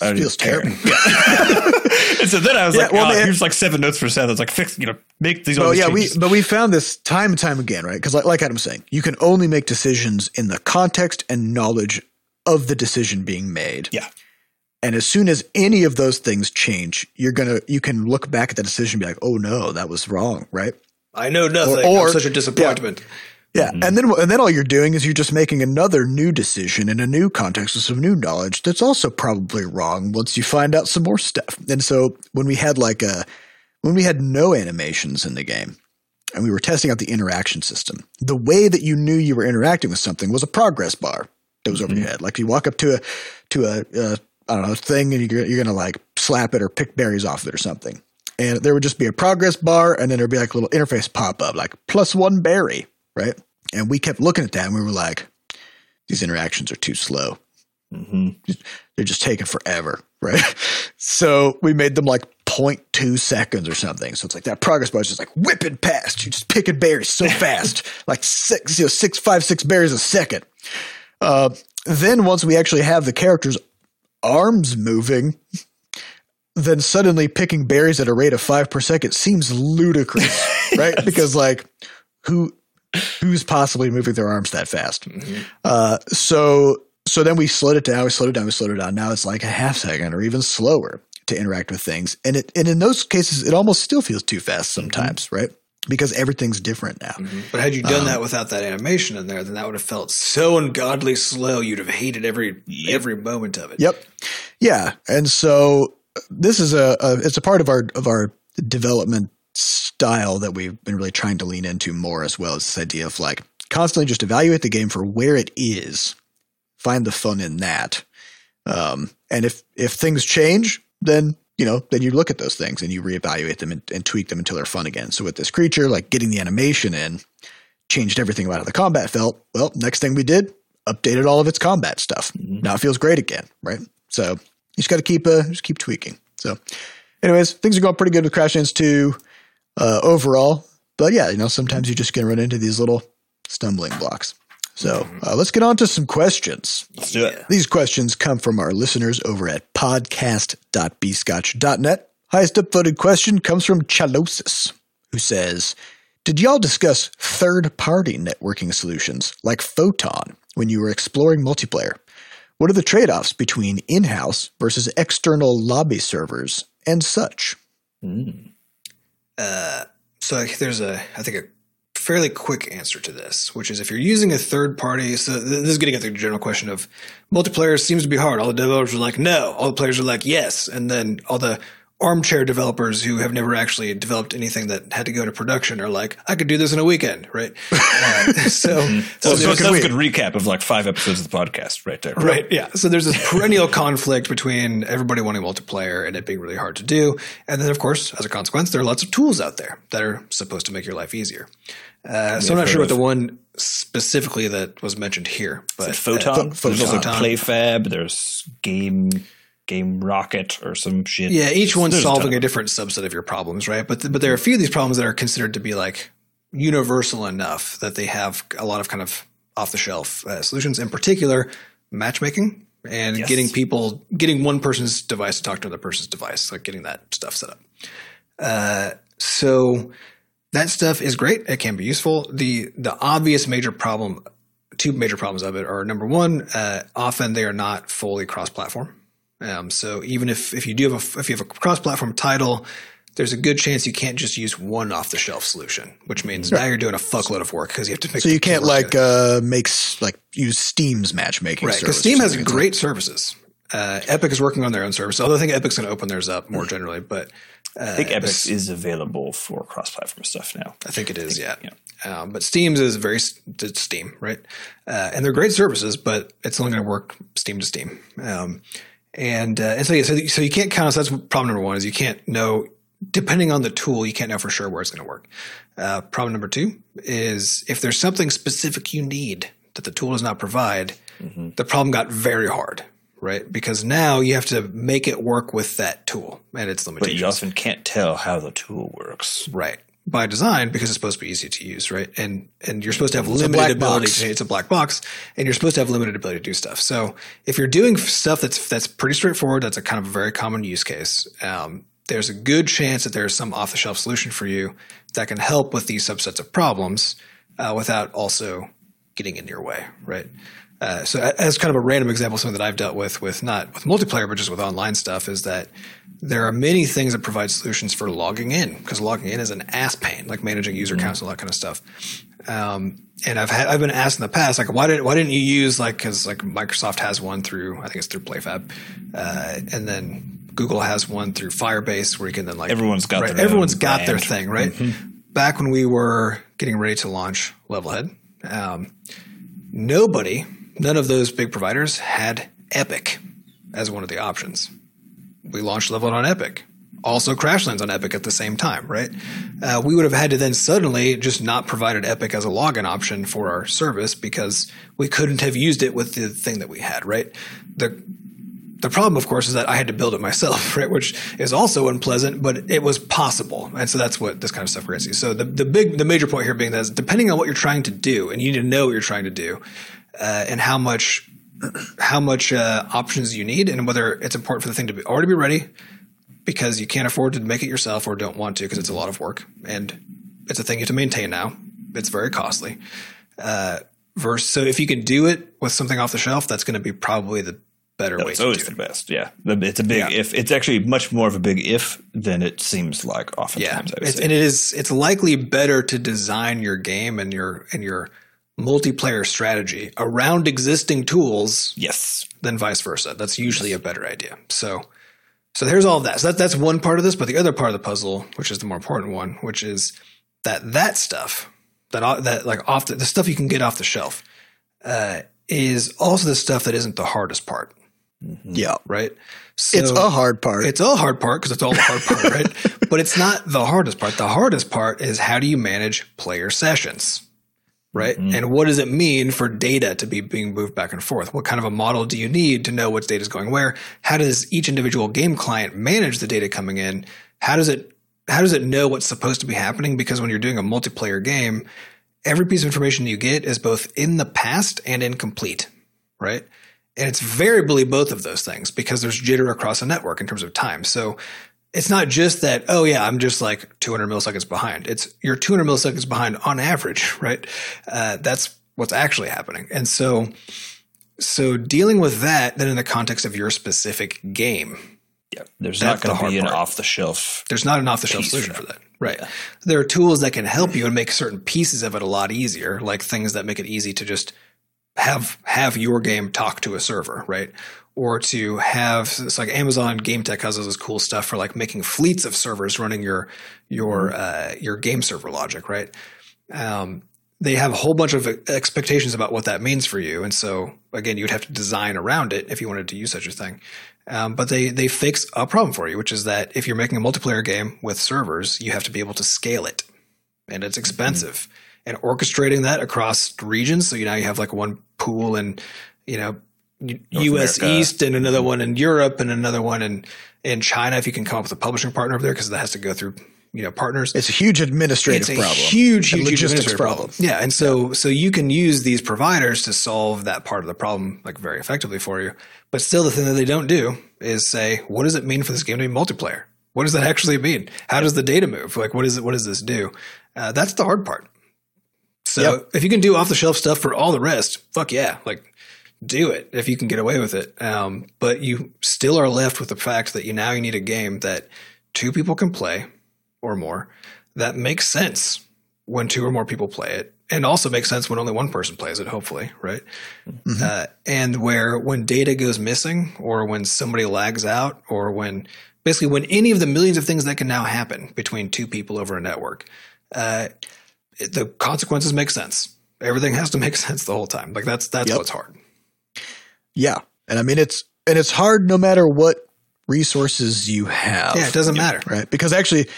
it feels terrible. Yeah. and so then I was yeah, like, well, oh, here's like seven notes per set. It's like fix, you know, make these. Well, yeah, changes. we but we found this time and time again, right? Because like, like Adam's saying, you can only make decisions in the context and knowledge of the decision being made. Yeah. And as soon as any of those things change, you're gonna you can look back at the decision and be like, oh no, that was wrong, right? I know nothing. Or, or I'm such a disappointment. Yeah. Yeah, mm-hmm. and then and then all you're doing is you're just making another new decision in a new context with some new knowledge that's also probably wrong once you find out some more stuff. And so when we had like a when we had no animations in the game and we were testing out the interaction system, the way that you knew you were interacting with something was a progress bar that was over mm-hmm. your head. Like you walk up to a to a, a I don't know thing and you're, you're gonna like slap it or pick berries off of it or something and there would just be a progress bar and then there'd be like a little interface pop up like plus one berry right and we kept looking at that and we were like these interactions are too slow. hmm They're just taking forever, right? So we made them like 0.2 seconds or something. So it's like that progress bar is just like whipping past. You're just picking berries so fast, like six, you know, six, five, six berries a second. Uh, then once we actually have the characters' arms moving, then suddenly picking berries at a rate of five per second seems ludicrous, right? Because like who who's possibly moving their arms that fast? Uh, so so then we slowed it down, we slowed it down, we slowed it down. Now it's like a half second or even slower to interact with things. And it and in those cases it almost still feels too fast sometimes, right? Because everything's different now. But had you done Um, that without that animation in there, then that would have felt so ungodly slow. You'd have hated every every moment of it. Yep. Yeah. And so this is a, a it's a part of our of our development style that we've been really trying to lean into more as well as this idea of like constantly just evaluate the game for where it is, find the fun in that. Um, and if if things change, then you know, then you look at those things and you reevaluate them and, and tweak them until they're fun again. So with this creature, like getting the animation in, changed everything about how the combat felt. Well, next thing we did, updated all of its combat stuff. Now it feels great again, right? So you just got to keep uh, just keep tweaking. So, anyways, things are going pretty good with Crashlands 2 uh, overall. But yeah, you know, sometimes you just gonna run into these little stumbling blocks. So uh, let's get on to some questions. Let's do it. These questions come from our listeners over at podcast.bscotch.net. Highest upvoted question comes from Chalosis, who says, Did y'all discuss third party networking solutions like Photon when you were exploring multiplayer? What are the trade offs between in house versus external lobby servers and such? Uh, so like, there's a, I think, a fairly quick answer to this, which is if you're using a third party. So this is getting at the general question of multiplayer seems to be hard. All the developers are like, no. All the players are like, yes. And then all the armchair developers who have never actually developed anything that had to go to production are like, I could do this in a weekend, right? uh, so, so so that's a good recap of like five episodes of the podcast right there. Right. Yeah. So there's this perennial conflict between everybody wanting multiplayer and it being really hard to do. And then, of course, as a consequence, there are lots of tools out there that are supposed to make your life easier. Uh, so I'm not sure what the one specifically that was mentioned here, but Photon. uh, There's also Photon. PlayFab. There's Game Game Rocket or some shit. Yeah, each one's There's a solving of a different subset of your problems, right? But but there are a few of these problems that are considered to be like universal enough that they have a lot of kind of off the shelf uh, solutions. In particular, matchmaking and Yes. getting people getting one person's device to talk to another person's device, like getting that stuff set up. Uh, so that stuff is great. It can be useful. The the obvious major problem, two major problems of it are number one, uh, often they are not fully cross platform. Um, so even if if you do have a if you have a cross platform title, there's a good chance you can't just use one off the shelf solution, which means now you're doing a fuckload of work because you have to make. So the you two can't work like together. uh, make like use Steam's matchmaking right because Steam has something. It's great services. Uh, Epic is working on their own service, although I think Epic's going to open theirs up more generally. But uh, I think Epic is available for cross-platform stuff now. I think it is, yeah. yeah. Um, but Steam's is very s- Steam, right? Uh, and they're great services, but it's only going to work Steam to Steam. Um, and uh, and so, yeah, so so you can't count. So that's problem number one is you can't know depending on the tool, you can't know for sure where it's going to work. Uh, problem number two is if there's something specific you need that the tool does not provide, the problem got very hard. Right, because now you have to make it work with that tool and its limitations. But you often can't tell how the tool works. Right. By design, because it's supposed to be easy to use, right? And and you're supposed to have a limited ability. To, it's a black box, and you're supposed to have limited ability to do stuff. So if you're doing stuff that's that's pretty straightforward, that's a kind of a very common use case. Um, there's a good chance that there's some off the shelf solution for you that can help with these subsets of problems uh, without also getting in your way, right? Uh, so as kind of a random example, something that I've dealt with with not with multiplayer, but just with online stuff, is that there are many things that provide solutions for logging in because logging in is an ass pain, like managing user accounts and all that kind of stuff. Um, and I've had, I've been asked in the past, like, why didn't why didn't you use like because like Microsoft has one through I think it's through PlayFab, uh, and then Google has one through Firebase where you can then like Everyone's got right, their everyone's got their thing right. Back when we were getting ready to launch Levelhead, um, nobody, none of those big providers had Epic as one of the options. We launched Level on Epic. also Crashlands on Epic at the same time, right? Uh, we would have had to then suddenly just not provided Epic as a login option for our service because we couldn't have used it with the thing that we had, right? The the problem, of course, is that I had to build it myself, right? Which is also unpleasant, but it was possible, and so that's what this kind of stuff creates. So the the big the major point here being that depending on what you're trying to do, and you need to know what you're trying to do, uh, and how much how much uh, options you need, and whether it's important for the thing to be already be ready because you can't afford to make it yourself or don't want to because it's a lot of work and it's a thing you have to maintain now. It's very costly. Uh, versus, so if you can do it with something off the shelf, that's going to be probably the better No, way it's to always do the it. best. Yeah, it's a big Yeah. if. It's actually much more of a big if than it seems like Yeah, oftentimes. I would it's, say. and it is. It's likely better to design your game and your and your multiplayer strategy around existing tools yes, than vice versa. That's usually a better idea. So, so there's all of that. So that, that's one part of this, but the other part of the puzzle, which is the more important one, which is that that stuff that o- that like off the, the stuff you can get off the shelf uh, is also the stuff that isn't the hardest part, Yeah. right? So It's a hard part. it's a hard part because it's all the hard part, right? But it's not the hardest part. The hardest part is how do you manage player sessions, right? Mm-hmm. And what does it mean for data to be being moved back and forth? What kind of a model do you need to know what data is going where? How does each individual game client manage the data coming in? How does it how does it know what's supposed to be happening? Because when you're doing a multiplayer game, every piece of information you get is both in the past and incomplete, right? And it's variably both of those things because there's jitter across a network in terms of time. So it's not just that, oh yeah, I'm just like 200 milliseconds behind. It's you're 200 milliseconds behind on average, right? Uh, that's what's actually happening. And so, so dealing with that, then in the context of your specific game, yeah. There's not going to be an off the shelf. there's not an off the shelf solution for for that. Right. There are tools that can help you and make certain pieces of it a lot easier, like things that make it easy to just have have your game talk to a server, right? Or to have it's like Amazon Game Tech has all this cool stuff for like making fleets of servers running your your uh, your game server logic, right? Um, they have a whole bunch of expectations about what that means for you, and so again, you'd have to design around it if you wanted to use such a thing. Um, but they they fix a problem for you, which is that if you're making a multiplayer game with servers, you have to be able to scale it, and it's expensive. And orchestrating that across regions, so you now you have like one pool in, you know, U- U.S. America. East and another one in Europe and another one in in China. If you can come up with a publishing partner over there, because that has to go through you know partners it's a huge administrative problem. it's a problem. huge, huge, logistics administrative problem. Yeah, and so so you can use these providers to solve that part of the problem like very effectively for you. But still, the thing that they don't do is say, what does it mean for this game to be multiplayer? What does that actually mean? How does the data move? Like, what is it? What does this do? Uh, that's the hard part. So Yep. if you can do off the shelf stuff for all the rest, fuck yeah, like do it if you can get away with it. Um, but you still are left with the fact that you now you need a game that two people can play or more that makes sense when two or more people play it and also makes sense when only one person plays it hopefully right uh, and where when data goes missing or when somebody lags out or when basically when any of the millions of things that can now happen between two people over a network uh, the consequences make sense everything has to make sense the whole time like that's that's Yep. what's hard Yeah. And I mean it's and it's hard no matter what resources you have. yeah it doesn't matter Right. Because actually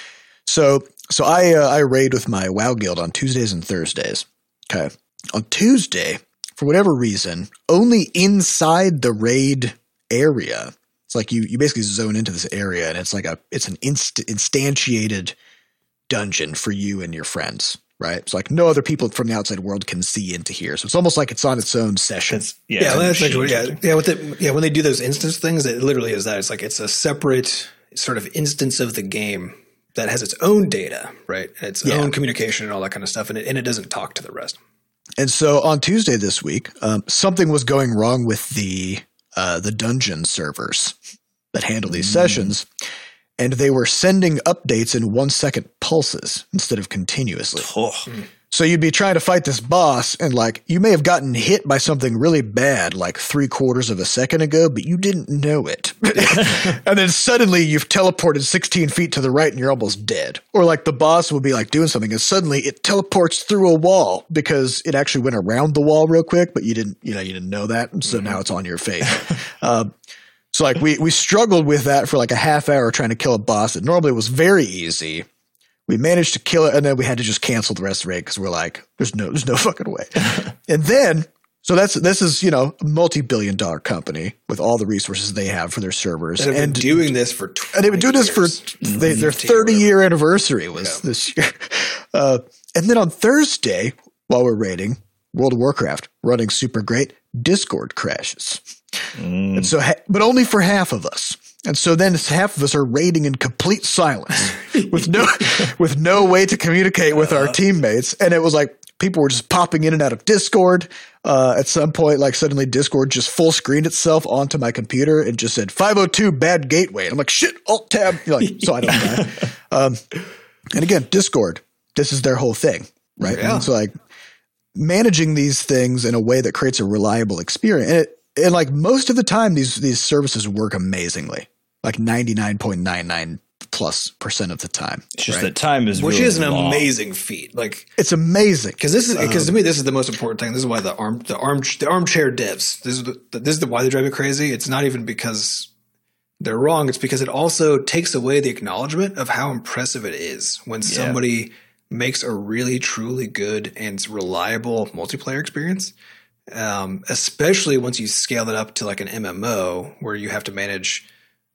so so I uh, I raid with my WoW guild on Tuesdays and Thursdays. Okay. On Tuesday, for whatever reason, only inside the raid area. It's like you you basically zone into this area and it's like a it's an inst- instantiated dungeon for you and your friends. Right. It's like no other people from the outside world can see into here. So it's almost like it's on its own session. It's, yeah, Yeah, it's a well, that's machine actually, yeah, yeah. With it, yeah, when they do those instance things, it literally is that. It's like it's a separate sort of instance of the game that has its own data, right? And its Yeah. own communication and all that kind of stuff, and it, and it doesn't talk to the rest. And so on Tuesday this week, um, something was going wrong with the uh, the dungeon servers that handle these sessions, and they were sending updates in one second pulses instead of continuously. Oh, So you'd be trying to fight this boss, and like you may have gotten hit by something really bad like three quarters of a second ago, but you didn't know it. and then suddenly you've teleported 16 feet to the right and you're almost dead. Or like the boss will be like doing something and suddenly it teleports through a wall because it actually went around the wall real quick, but you didn't, you know, you didn't know that. And so now it's on your face. um, So like we we struggled with that for like a half hour trying to kill a boss that normally was very easy. We managed to kill it, and then we had to just cancel the rest of the raid because we're like, "There's no, there's no fucking way." and then, so that's this is you know a multi-billion dollar company with all the resources they have for their servers, And, and doing this for and they've been doing this for they, their 30 year anniversary was this year. Uh, and then on Thursday, while we're raiding World of Warcraft, running super great, Discord crashes. Mm. And so, ha- but only for half of us. And so then it's half of us are raiding in complete silence with no with no way to communicate with our teammates. And it was like people were just popping in and out of Discord. Uh, at some point, like suddenly Discord just full screened itself onto my computer and just said 502 bad gateway. And I'm like, shit, alt tab. Like, so I don't die. Um, and again, Discord, this is their whole thing, right? Yeah. And so like managing these things in a way that creates a reliable experience. And, it, and like most of the time, these these services work amazingly, like ninety nine point nine nine plus percent of the time. It's just right? that time is which really is an long. amazing feat. Like it's amazing. because this is Um, because to me this is the most important thing. This is why the arm the arm the armchair devs. This is the, this is the why they drive me crazy. It's not even because they're wrong. It's because it also takes away the acknowledgement of how impressive it is when somebody makes a really truly good and reliable multiplayer experience. Um, especially once you scale it up to like an MMO where you have to manage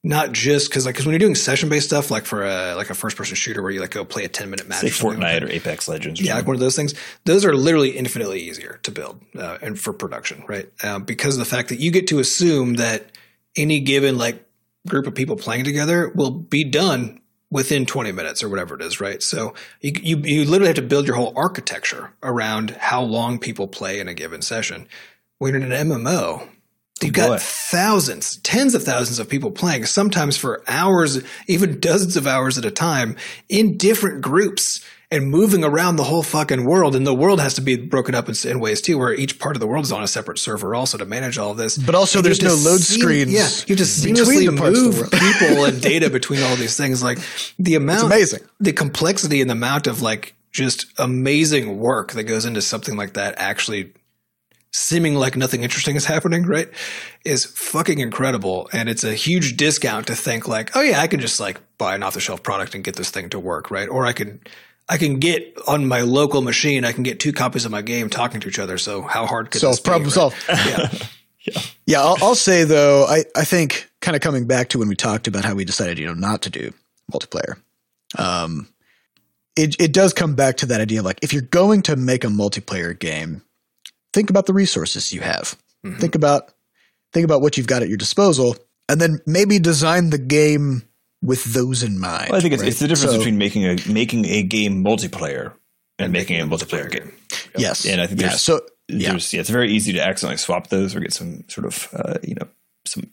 not just because like because when you're doing session based stuff like for a like a first person shooter where you like go play a 10 minute match like Fortnite or Apex Legends. Or yeah, like one of those things. Those are literally infinitely easier to build uh, and for production, right? Um, because of the fact that you get to assume that any given like group of people playing together will be done within 20 minutes or whatever it is, right? So you, you you literally have to build your whole architecture around how long people play in a given session. When you're in an MMO, oh, you've boy. got thousands, tens of thousands of people playing, sometimes for hours, even dozens of hours at a time in different groups and moving around the whole fucking world. And the world has to be broken up in, in ways too, where each part of the world is on a separate server also to manage all of this. But also And there's no load seam- screens Yeah, you just seamlessly the parts of the move people and data between all these things. Like the amount, amazing. the complexity and the amount of like just amazing work that goes into something like that actually seeming like nothing interesting is happening, right? Is fucking incredible. And it's a huge discount to think like, oh yeah, I can just like buy an off the shelf product and get this thing to work, right? Or I can, I can get on my local machine, I can get two copies of my game talking to each other. So how hard could So this be, problem right? solved. Yeah. Yeah, I'll, I'll say though, I, I think kind of coming back to when we talked about how we decided, you know, not to do multiplayer. Um, it it does come back to that idea of like if you're going to make a multiplayer game, think about the resources you have. Mhm. Think about think about what you've got at your disposal, and then maybe design the game with those in mind. Well, I think it's, right? it's the difference So- between making a making a game multiplayer and making a multiplayer game. yes, And I think yeah. there's- So yeah. There's, yeah, it's very easy to accidentally swap those or get some sort of uh, you know some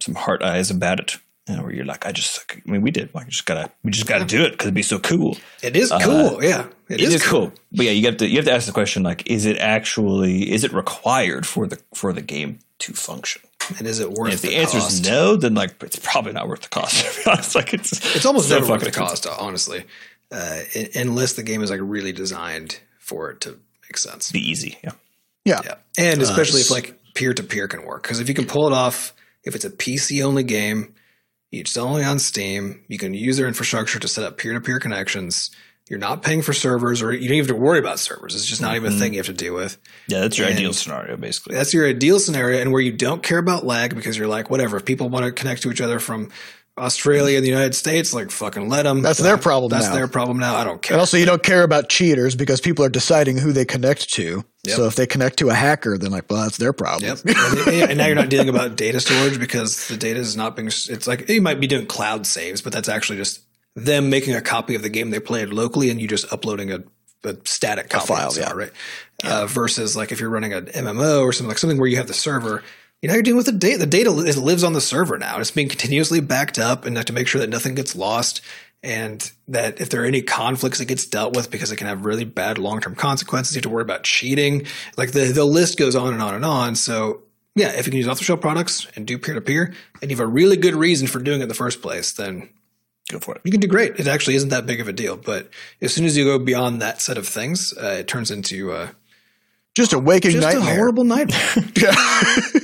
some heart eyes about it. You know, where you're like, I just, I mean, we did. Like, just gotta, we just gotta do it because it'd be so cool. It is Uh, cool. yeah. it is, cool. But yeah, you have to you have to ask the question like, is it actually is it required for the for the game to function? And is it worth And if the, the answer cost? is no, then like it's probably not worth the cost. To be honest, like it's It's almost so never worth fucking the cost, honestly, uh, unless the game is like really designed for it to make sense. Be easy. Yeah. yeah, Yeah, and especially if like peer to peer can work, because if you can pull it off, if it's a PC only game, it's only on Steam, you can use their infrastructure to set up peer to peer connections. You're not paying for servers, or you don't even have to worry about servers. It's just not even a mm-hmm. thing you have to deal with. Yeah, that's your And- ideal scenario, basically. That's your ideal scenario, and where you don't care about lag because you're like, whatever. If people want to connect to each other from Australia and the United States, like fucking let them. That's their problem That's now. their problem now. I don't care. And also, you don't care about cheaters because people are deciding who they connect to. Yep. So if they connect to a hacker, then like, well, that's their problem. Yep. and, and now you're not dealing about data storage because the data is not being. It's like you might be doing cloud saves, but that's actually just them making a copy of the game they played locally, and you just uploading a, a static copy file, yeah. right? Uh, versus like if you're running an MMO or something like something where you have the server. You know, you're dealing with the data. The data lives on the server now. It's being continuously backed up, and to make sure that nothing gets lost, and that if there are any conflicts, it gets dealt with because it can have really bad long term consequences. You have to worry about cheating. Like the the list goes on and on and on. So yeah, if you can use off the shelf products and do peer to peer, and you have a really good reason for doing it in the first place, then Go for it. you can do great. It actually isn't that big of a deal. But as soon as you go beyond that set of things, uh, it turns into uh, Just a waking just nightmare. a horrible nightmare.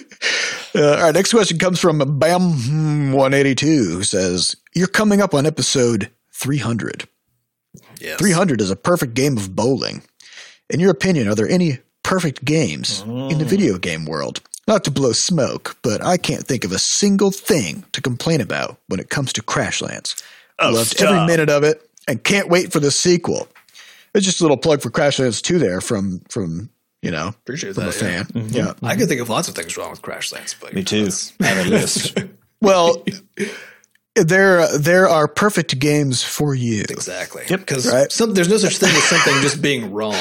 Uh, all right, next question comes from Bam182 who says, You're coming up on episode 300. Yes. 300 is a perfect game of bowling. In your opinion, are there any perfect games in the video game world? Not to blow smoke, but I can't think of a single thing to complain about when it comes to Crashlands. I Oh, loved stop. every minute of it and can't wait for the sequel. It's just a little plug for Crashlands 2 there from from you know Appreciate from that. a yeah. fan. Mm-hmm. Yeah. Mm-hmm. I can think of lots of things wrong with Crashlands, but Me too. that's- I have a list. Well, there there are perfect games for you. Exactly. Yep. Because Right. there's no such thing as something just being wrong,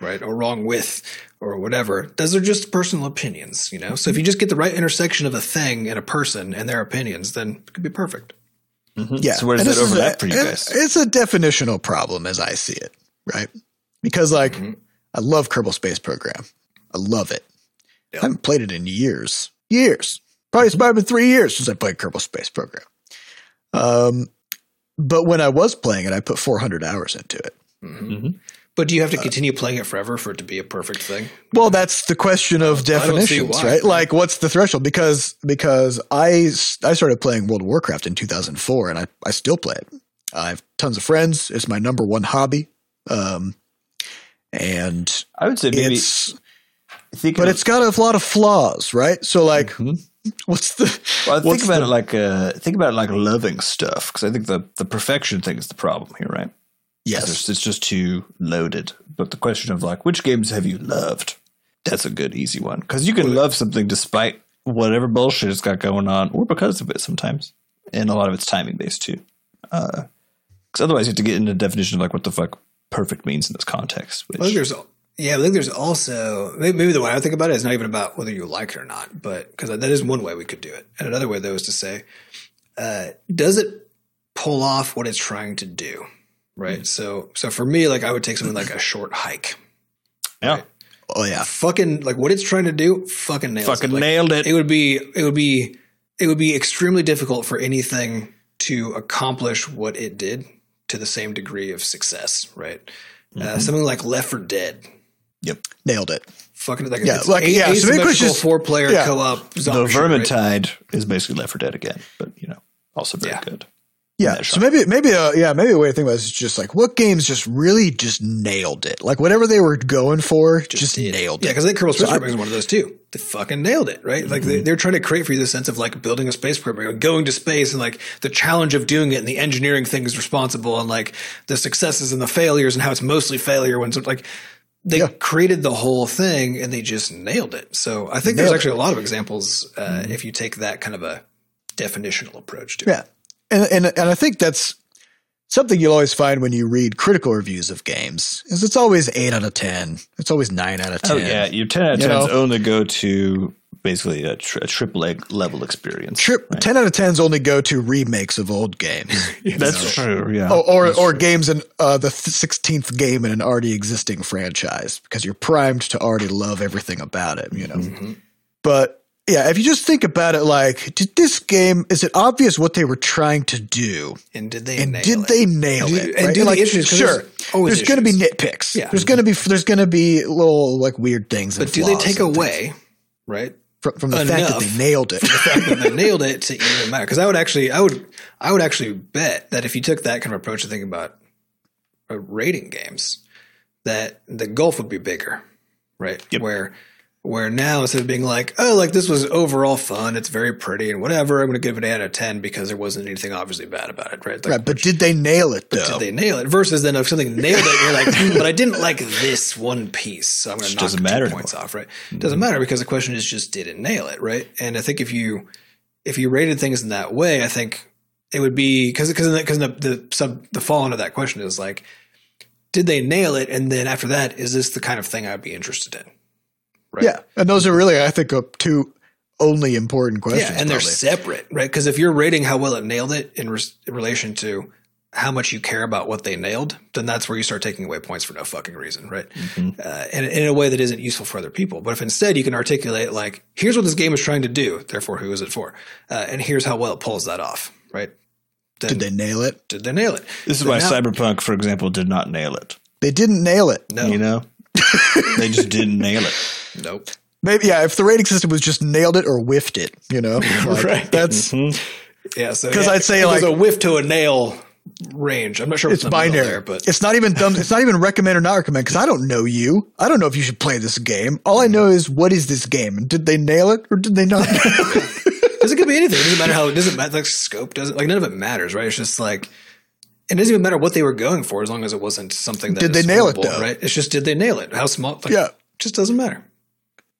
right? Or wrong with or whatever. Those are just personal opinions, you know? So if you just get the right intersection of a thing and a person and their opinions, then it could be perfect. Yeah. So where does And that this is overlap a- for you it- guys? It's a definitional problem as I see it, right? Because like Mm-hmm. I love Kerbal Space Program. I love it. Yeah. I haven't played it in years. Years. Probably it's probably been three years since I played Kerbal Space Program. Um but when I was playing it, I put 400 hours into it. But do you have to continue playing it forever for it to be a perfect thing? Well, that's the question of definitions, right? Like, what's the threshold? Because because I s- I started playing World of Warcraft in 2004, and I I still play it. I have tons of friends. It's my number one hobby, um, and I would say maybe it's think but of- it's got a lot of flaws, right? So, like, what's the Well, think what's about the- it like uh, think about it like loving stuff because I think the the perfection thing is the problem here, right? Yes, It's, it's just too loaded. But the question of like which games have you loved? That's a good easy one because you can love something despite whatever bullshit it's got going on, or because of it sometimes, and a lot of it's timing based too. Because otherwise, you have to get into the definition of like what the fuck perfect means in this context. Which I think there's yeah, I think there's also maybe, maybe the way I think about it is not even about whether you like it or not, but because that is one way we could do it, and another way though is to say, uh, does it pull off what it's trying to do, right? So, so for me, like I would take something like a short hike, yeah, oh yeah, fucking like what it's trying to do, fucking nails fucking it. Like, nailed it. it would be it would be it would be extremely difficult for anything to accomplish what it did to the same degree of success, right? Uh, Mm-hmm. something like Left 4 Dead, Yep. nailed it. fucking like Yeah, like, a- yeah, so asymmetrical just- four player yeah. co-op The zombie shooter, right? Vermintide is basically Left 4 Dead again, but you know, also very Yeah. good. Yeah. So maybe, maybe, uh, yeah, maybe a way to think about it is just like what games just really just nailed it. Like whatever they were going for, just, did. nailed it. Yeah, because I think Kerbal Space Program is one of those too. They fucking nailed it, right? Like Mm-hmm. they, they're trying to create for you the sense of like building a space program, going to space, and like the challenge of doing it, and the engineering thing is responsible, and like the successes and the failures, and how it's mostly failure when some like they Yeah. created the whole thing and they just nailed it. So I think there's Nailed actually a lot of examples uh, if you take that kind of a definitional approach to it. Yeah. And, and, and I think that's something you'll always find when you read critical reviews of games is it's always eight out of 10. It's always nine out of 10. Oh yeah, your ten out of tens know? only go to basically a, tri- a triple A level experience. Trip, 10 out of 10s only go to remakes of old games. That's true. Yeah. Oh, or or games in uh, the sixteenth game in an already existing franchise because you're primed to already love everything about it, you know. Mm-hmm. But yeah, if you just think about it, like, did this game? Is it obvious what they were trying to do? And did they And nail did it? they nail Do- it? and right? do the like, issues, 'cause sure, there's there's going to be nitpicks. Yeah. there's going to be there's going to be little like weird things. But and do they take and things away, right? from, from the fact that they nailed it? the fact that they nailed it to even matter. Because I would actually, I would, I would actually bet that if you took that kind of approach to thinking about uh, rating games, that the gulf would be bigger, right? Yep. Where, where now instead of being like, oh, like this was overall fun, it's very pretty and whatever, I'm going to give it an out of ten because there wasn't anything obviously bad about it, right? Like, right, but did they nail it though? did they nail it? Versus then if something nailed it, you're like, "Hmm, but I didn't like this one piece, so I'm going to knock doesn't two matter points off, right? It doesn't matter because the question is just did it nail it, right? And I think if you if you rated things in that way, I think it would be because because because the, the sub the fall into that question is like, did they nail it? And then after that, is this the kind of thing I'd be interested in? Right? Yeah, and those are really, I think, uh, two only important questions. Yeah, and they're separate, right? Because if you're rating how well it nailed it in, res- in relation to how much you care about what they nailed, then that's where you start taking away points for no fucking reason, right? Mm-hmm. Uh, and in a way that isn't useful for other people. But if instead you can articulate like, here's what this game is trying to do, therefore who is it for, uh, and here's how well it pulls that off, right? Then, Did they nail it? did they nail it? this is So why now- Cyberpunk, for example, did not nail it. They didn't nail it. No, You know, they just didn't nail it. Nope. Maybe yeah. If the rating system was just nailed it or whiffed it, you know, like, Right. That's mm-hmm. Yeah, so 'Cause yeah, I'd say, it was like- a whiff to a nail range. I'm not sure it's what's in the middle binary. there, but it's not even dumb. It's not even recommend or not recommend because I don't know you. I don't know if you should play this game. All I know is what is this game? And did they nail it or did they not? Because it could be anything. It doesn't matter how it doesn't matter. Like scope doesn't like none of it matters, right? It's just like it doesn't even matter what they were going for as long as it wasn't something that Did is they nail it, though? Right? It's just did they nail it? How small? Like, Yeah. just doesn't matter.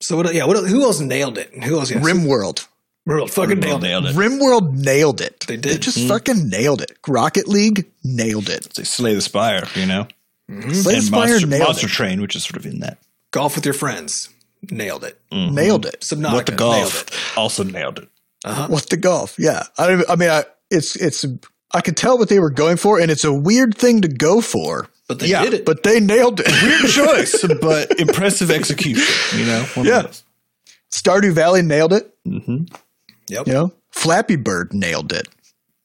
So what? Yeah, what? Who else nailed it? Who else? Yeah, RimWorld. Rimworld fucking nailed it. nailed it. RimWorld nailed it. They did. just mm-hmm. fucking nailed it. Rocket League nailed it. It's like Slay the Spire, you know, mm-hmm. Slay and Spire Monster, nailed Monster it. Train, which is sort of in that. Golf with your friends, nailed it. Mm-hmm. Nailed it. Subnautica, what the nailed golf it. also nailed it. Uh-huh. What the golf? Yeah, I don't. I mean, I, it's it's. I could tell what they were going for, and it's a weird thing to go for, But they Yeah, did it. but they nailed it. Weird choice, but impressive execution. You know, One Yeah. Stardew Valley nailed it. Mm-hmm. yep. You know, Flappy Bird nailed it.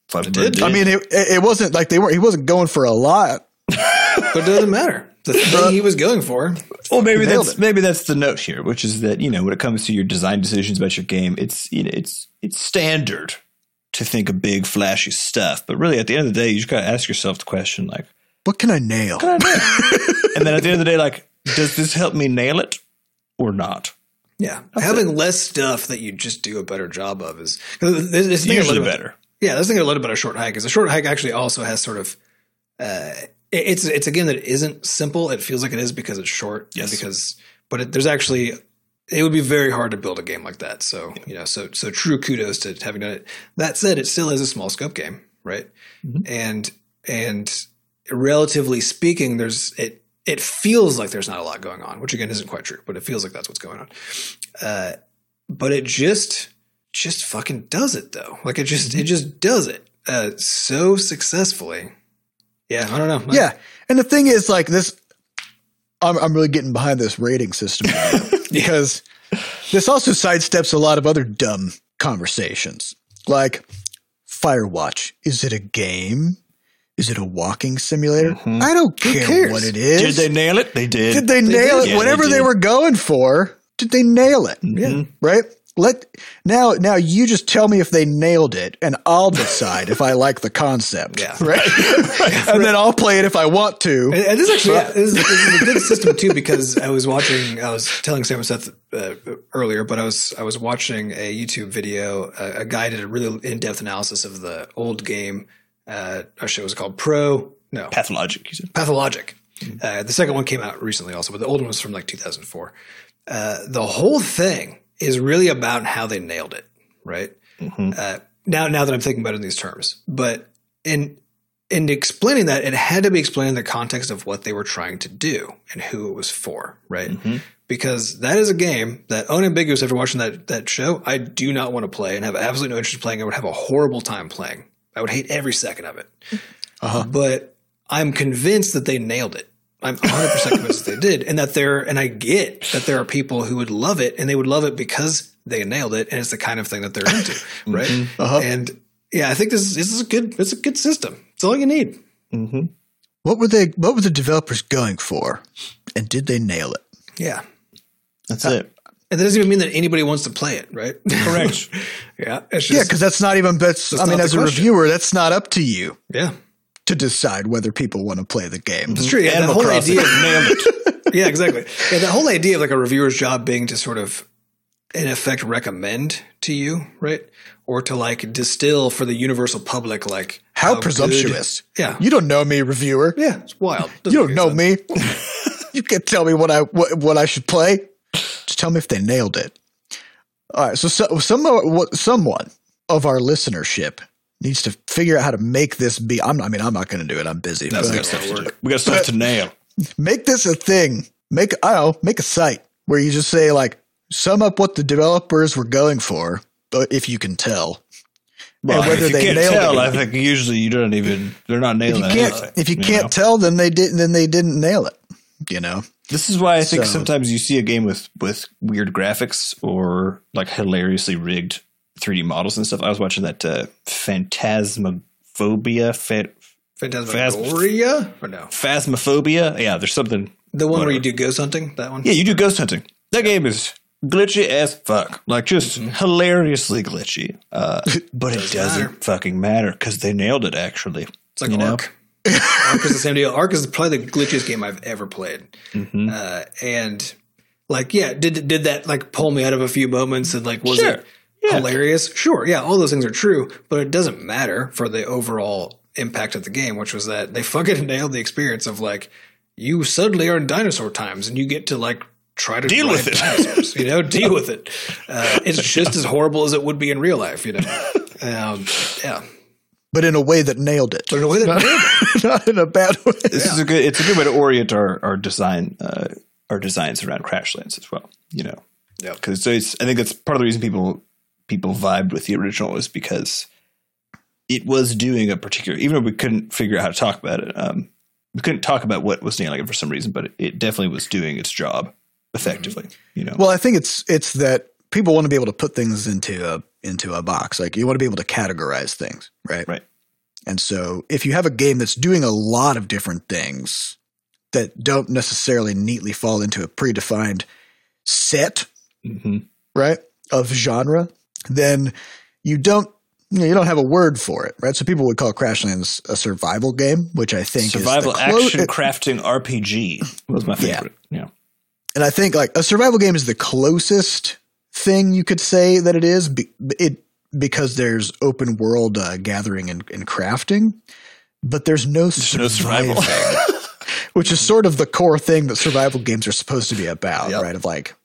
Five did. Bird I mean, it, it wasn't like they weren't. He wasn't going for a lot. But it doesn't matter. The thing he was going for. Well, maybe that's it. maybe that's the note here, which is that you know when it comes to your design decisions about your game, it's you know it's it's standard to think of big flashy stuff, but really at the end of the day, you just got to ask yourself the question like, What can I nail? and then at the end of the day, like, does this help me nail it or not? Yeah, having less stuff that you just do a better job of is this, this Usually about- better. Yeah, this thing I love about a short hike is a short hike actually also has sort of. Uh, it's it's a game that isn't simple. It feels like it is because it's short. Yes. Because, but it, there's actually, it would be very hard to build a game like that. So you know, so so true kudos to having done it. That said, it still is a small scope game, right? And and relatively speaking, there's it. It feels like there's not a lot going on, which again isn't quite true, but it feels like that's what's going on. Uh, but it just just fucking does it though. Like it just it just does it uh, so successfully. Yeah, I don't know. Yeah, and the thing is, like this, I'm I'm really getting behind this rating system because this also sidesteps a lot of other dumb conversations, like Firewatch. Is it a game? Is it a walking simulator? I don't care what it is. Did they nail it? They did. Did they nail did. it? Yeah, Whatever they they, were going for, did they nail it? Yeah. Right? Let now now you just tell me if they nailed it and I'll decide if I like the concept. Yeah. Right? and then I'll play it if I want to. And, and this actually yeah, this, is, this is a good system too because I was watching. I was telling Sam and Seth uh, earlier, but I was I was watching a YouTube video. A, a guy did a really in depth analysis of the old game. Uh, actually, it was called Pro. No, Pathologic. You said. Pathologic. Uh, the second one came out recently also, but the old one was from like 2004. Uh, the whole thing is really about how they nailed it, right? Uh, now, now that I'm thinking about it in these terms, but in in explaining that, it had to be explained in the context of what they were trying to do and who it was for, right? Because that is a game that unambiguous after watching that that show, I do not want to play and have absolutely no interest in playing. I would have a horrible time playing. I would hate every second of it. Uh-huh. But I'm convinced that they nailed it. I'm 100% convinced that they did. And that there, and I get that there are people who would love it and they would love it because they nailed it. And it's the kind of thing that they're into. Mm-hmm. right. Uh-huh. And yeah, I think this is, this is a good, it's a good system. It's all you need. Mm-hmm. What were they what were the developers going for? And did they nail it? Yeah. That's uh, it. And that doesn't even mean that anybody wants to play it, right? Correct. yeah. It's Yeah, because that's not even that's, I mean, as a question. reviewer, that's not up to you yeah. to decide whether people want to play the game. It's true. Yeah. The whole Crossing. idea of nailed it. yeah, exactly. Yeah, the whole idea of like a reviewer's job being to sort of, in effect, recommend to you, right, or to like distill for the universal public, like How, good- presumptuous. Yeah, You don't know me, reviewer. yeah, it's wild. You Doesn't don't know sense. me. you can't tell me what I what, what I should play. Just tell me if they nailed it. All right, so, so some what someone of our listenership needs to figure out how to make this be. I'm, I mean, I'm not going to do it. I'm busy. That's but good stuff to do. We got stuff to nail. make this a thing. Make I don't know. Make a site where you just say like sum up what the developers were going for, but if you can tell. Well, and whether if you they can't tell, it. I think usually you don't even they're not If nailing you can't, anything, if you you can't know? tell, then they didn't. Then they didn't nail it. You know. This is why I think So- sometimes you see a game with with weird graphics or like hilariously rigged 3D models and stuff. I was watching that uh, Phantasmophobia, fa- Phantasmagoria or no? Phasmophobia. Yeah, there's something. The one where you do ghost hunting. That one. Yeah, you do ghost hunting. That game is glitchy as fuck, like just Mm-hmm. hilariously glitchy. Uh, but it doesn't matter. fucking matter because they nailed it. Actually, It's like you know? Ark. Is the same deal. Ark is probably the glitchiest game I've ever played. Mm-hmm. Uh, and like, yeah, did did that like pull me out of a few moments and like was Sure. it hilarious? Sure, yeah, all those things are true, but it doesn't matter for the overall impact of the game, which was that they fucking nailed the experience of like you suddenly are in dinosaur times and you get to like try to Deal with it. dinosaurs, you know, deal with it. Uh, it's just as horrible as it would be in real life, you know. Um, yeah, but in a way that nailed it. but in a way that nailed it. Not in a bad way. this is a good. It's a good way to orient our our design uh, our designs around Crashlands as well. You know, Yeah. because so it's. I think that's part of the reason people people vibed with the original is because it was doing a particular. Even though we couldn't figure out how to talk about it, um, we couldn't talk about what was nailing it for some reason, but it, it definitely was doing its job effectively. You know, Well, I think it's it's that people want to be able to put things into a into a box. Like you want to be able to categorize things, right? Right. And so if you have a game that's doing a lot of different things that don't necessarily neatly fall into a predefined set, hmm right, of genre, then you don't you, know, you don't have a word for it, right? So people would call Crashlands a survival game, which I think survival is clo- action crafting RPG was my Yeah. favorite. Yeah. and I think like a survival game is the closest thing you could say that it is. Be, it because there's open world uh, gathering and, and crafting, but there's no no survival, survival. which is sort of the core thing that survival games are supposed to be about, Yep. right? Of like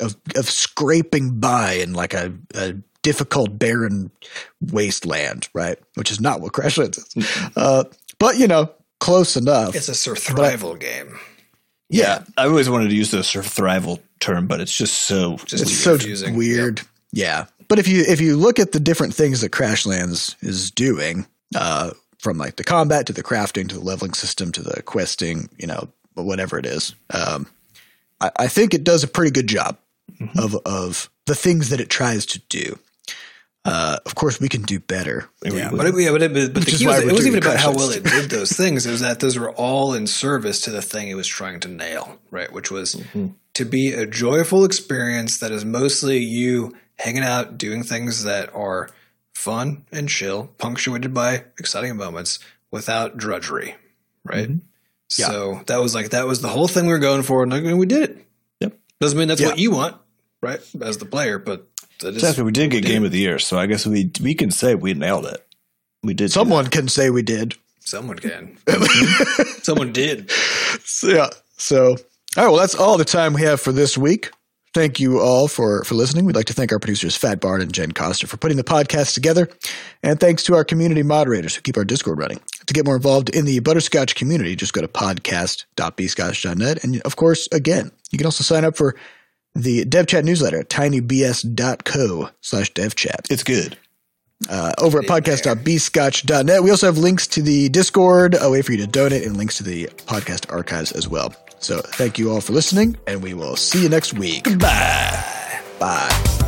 of of scraping by in like a, a difficult barren wasteland, right? Which is not what Crashlands is, uh, but you know, close enough. It's a survival game. Yeah, I always wanted to use the sort of thrival term, but it's just so Just it's so confusing. weird. Yeah. But if you if you look at the different things that Crashlands is doing, uh, from like the combat to the crafting to the leveling system to the questing, you know, whatever it is, um, I, I think it does a pretty good job Mm-hmm. of of the things that it tries to do. Uh, of course, we can do better. Yeah, but it, yeah, but, it, but the key was, it wasn't even about how well it did those things. It was that those were all in service to the thing it was trying to nail, right? Which was Mm-hmm. to be a joyful experience that is mostly you hanging out, doing things that are fun and chill, punctuated by exciting moments without drudgery, right? Mm-hmm. Yeah. So that was like that was the whole thing we were going for, and we did it. Yep. Doesn't mean that's Yeah. what you want, right, as the player, but that is Exactly. We did get did. game of the year, so I guess we we can say we nailed it. We did. Someone can say we did. someone can, someone did. So, yeah. So, all right. Well, that's all the time we have for this week. Thank you all for for listening. We'd like to thank our producers Fat Bard and Jen Coster for putting the podcast together, and thanks to our community moderators who keep our Discord running. To get more involved in the Butterscotch community, just go to podcast.bscotch.net, and of course, again, you can also sign up for the DevChat newsletter tinybs.co slash devchat It's good. uh, over at podcast.bscotch.net. We also have links to the Discord, a way for you to donate, and links to the podcast archives as well. So thank you all for listening, and we will see you next week. Bye. Bye.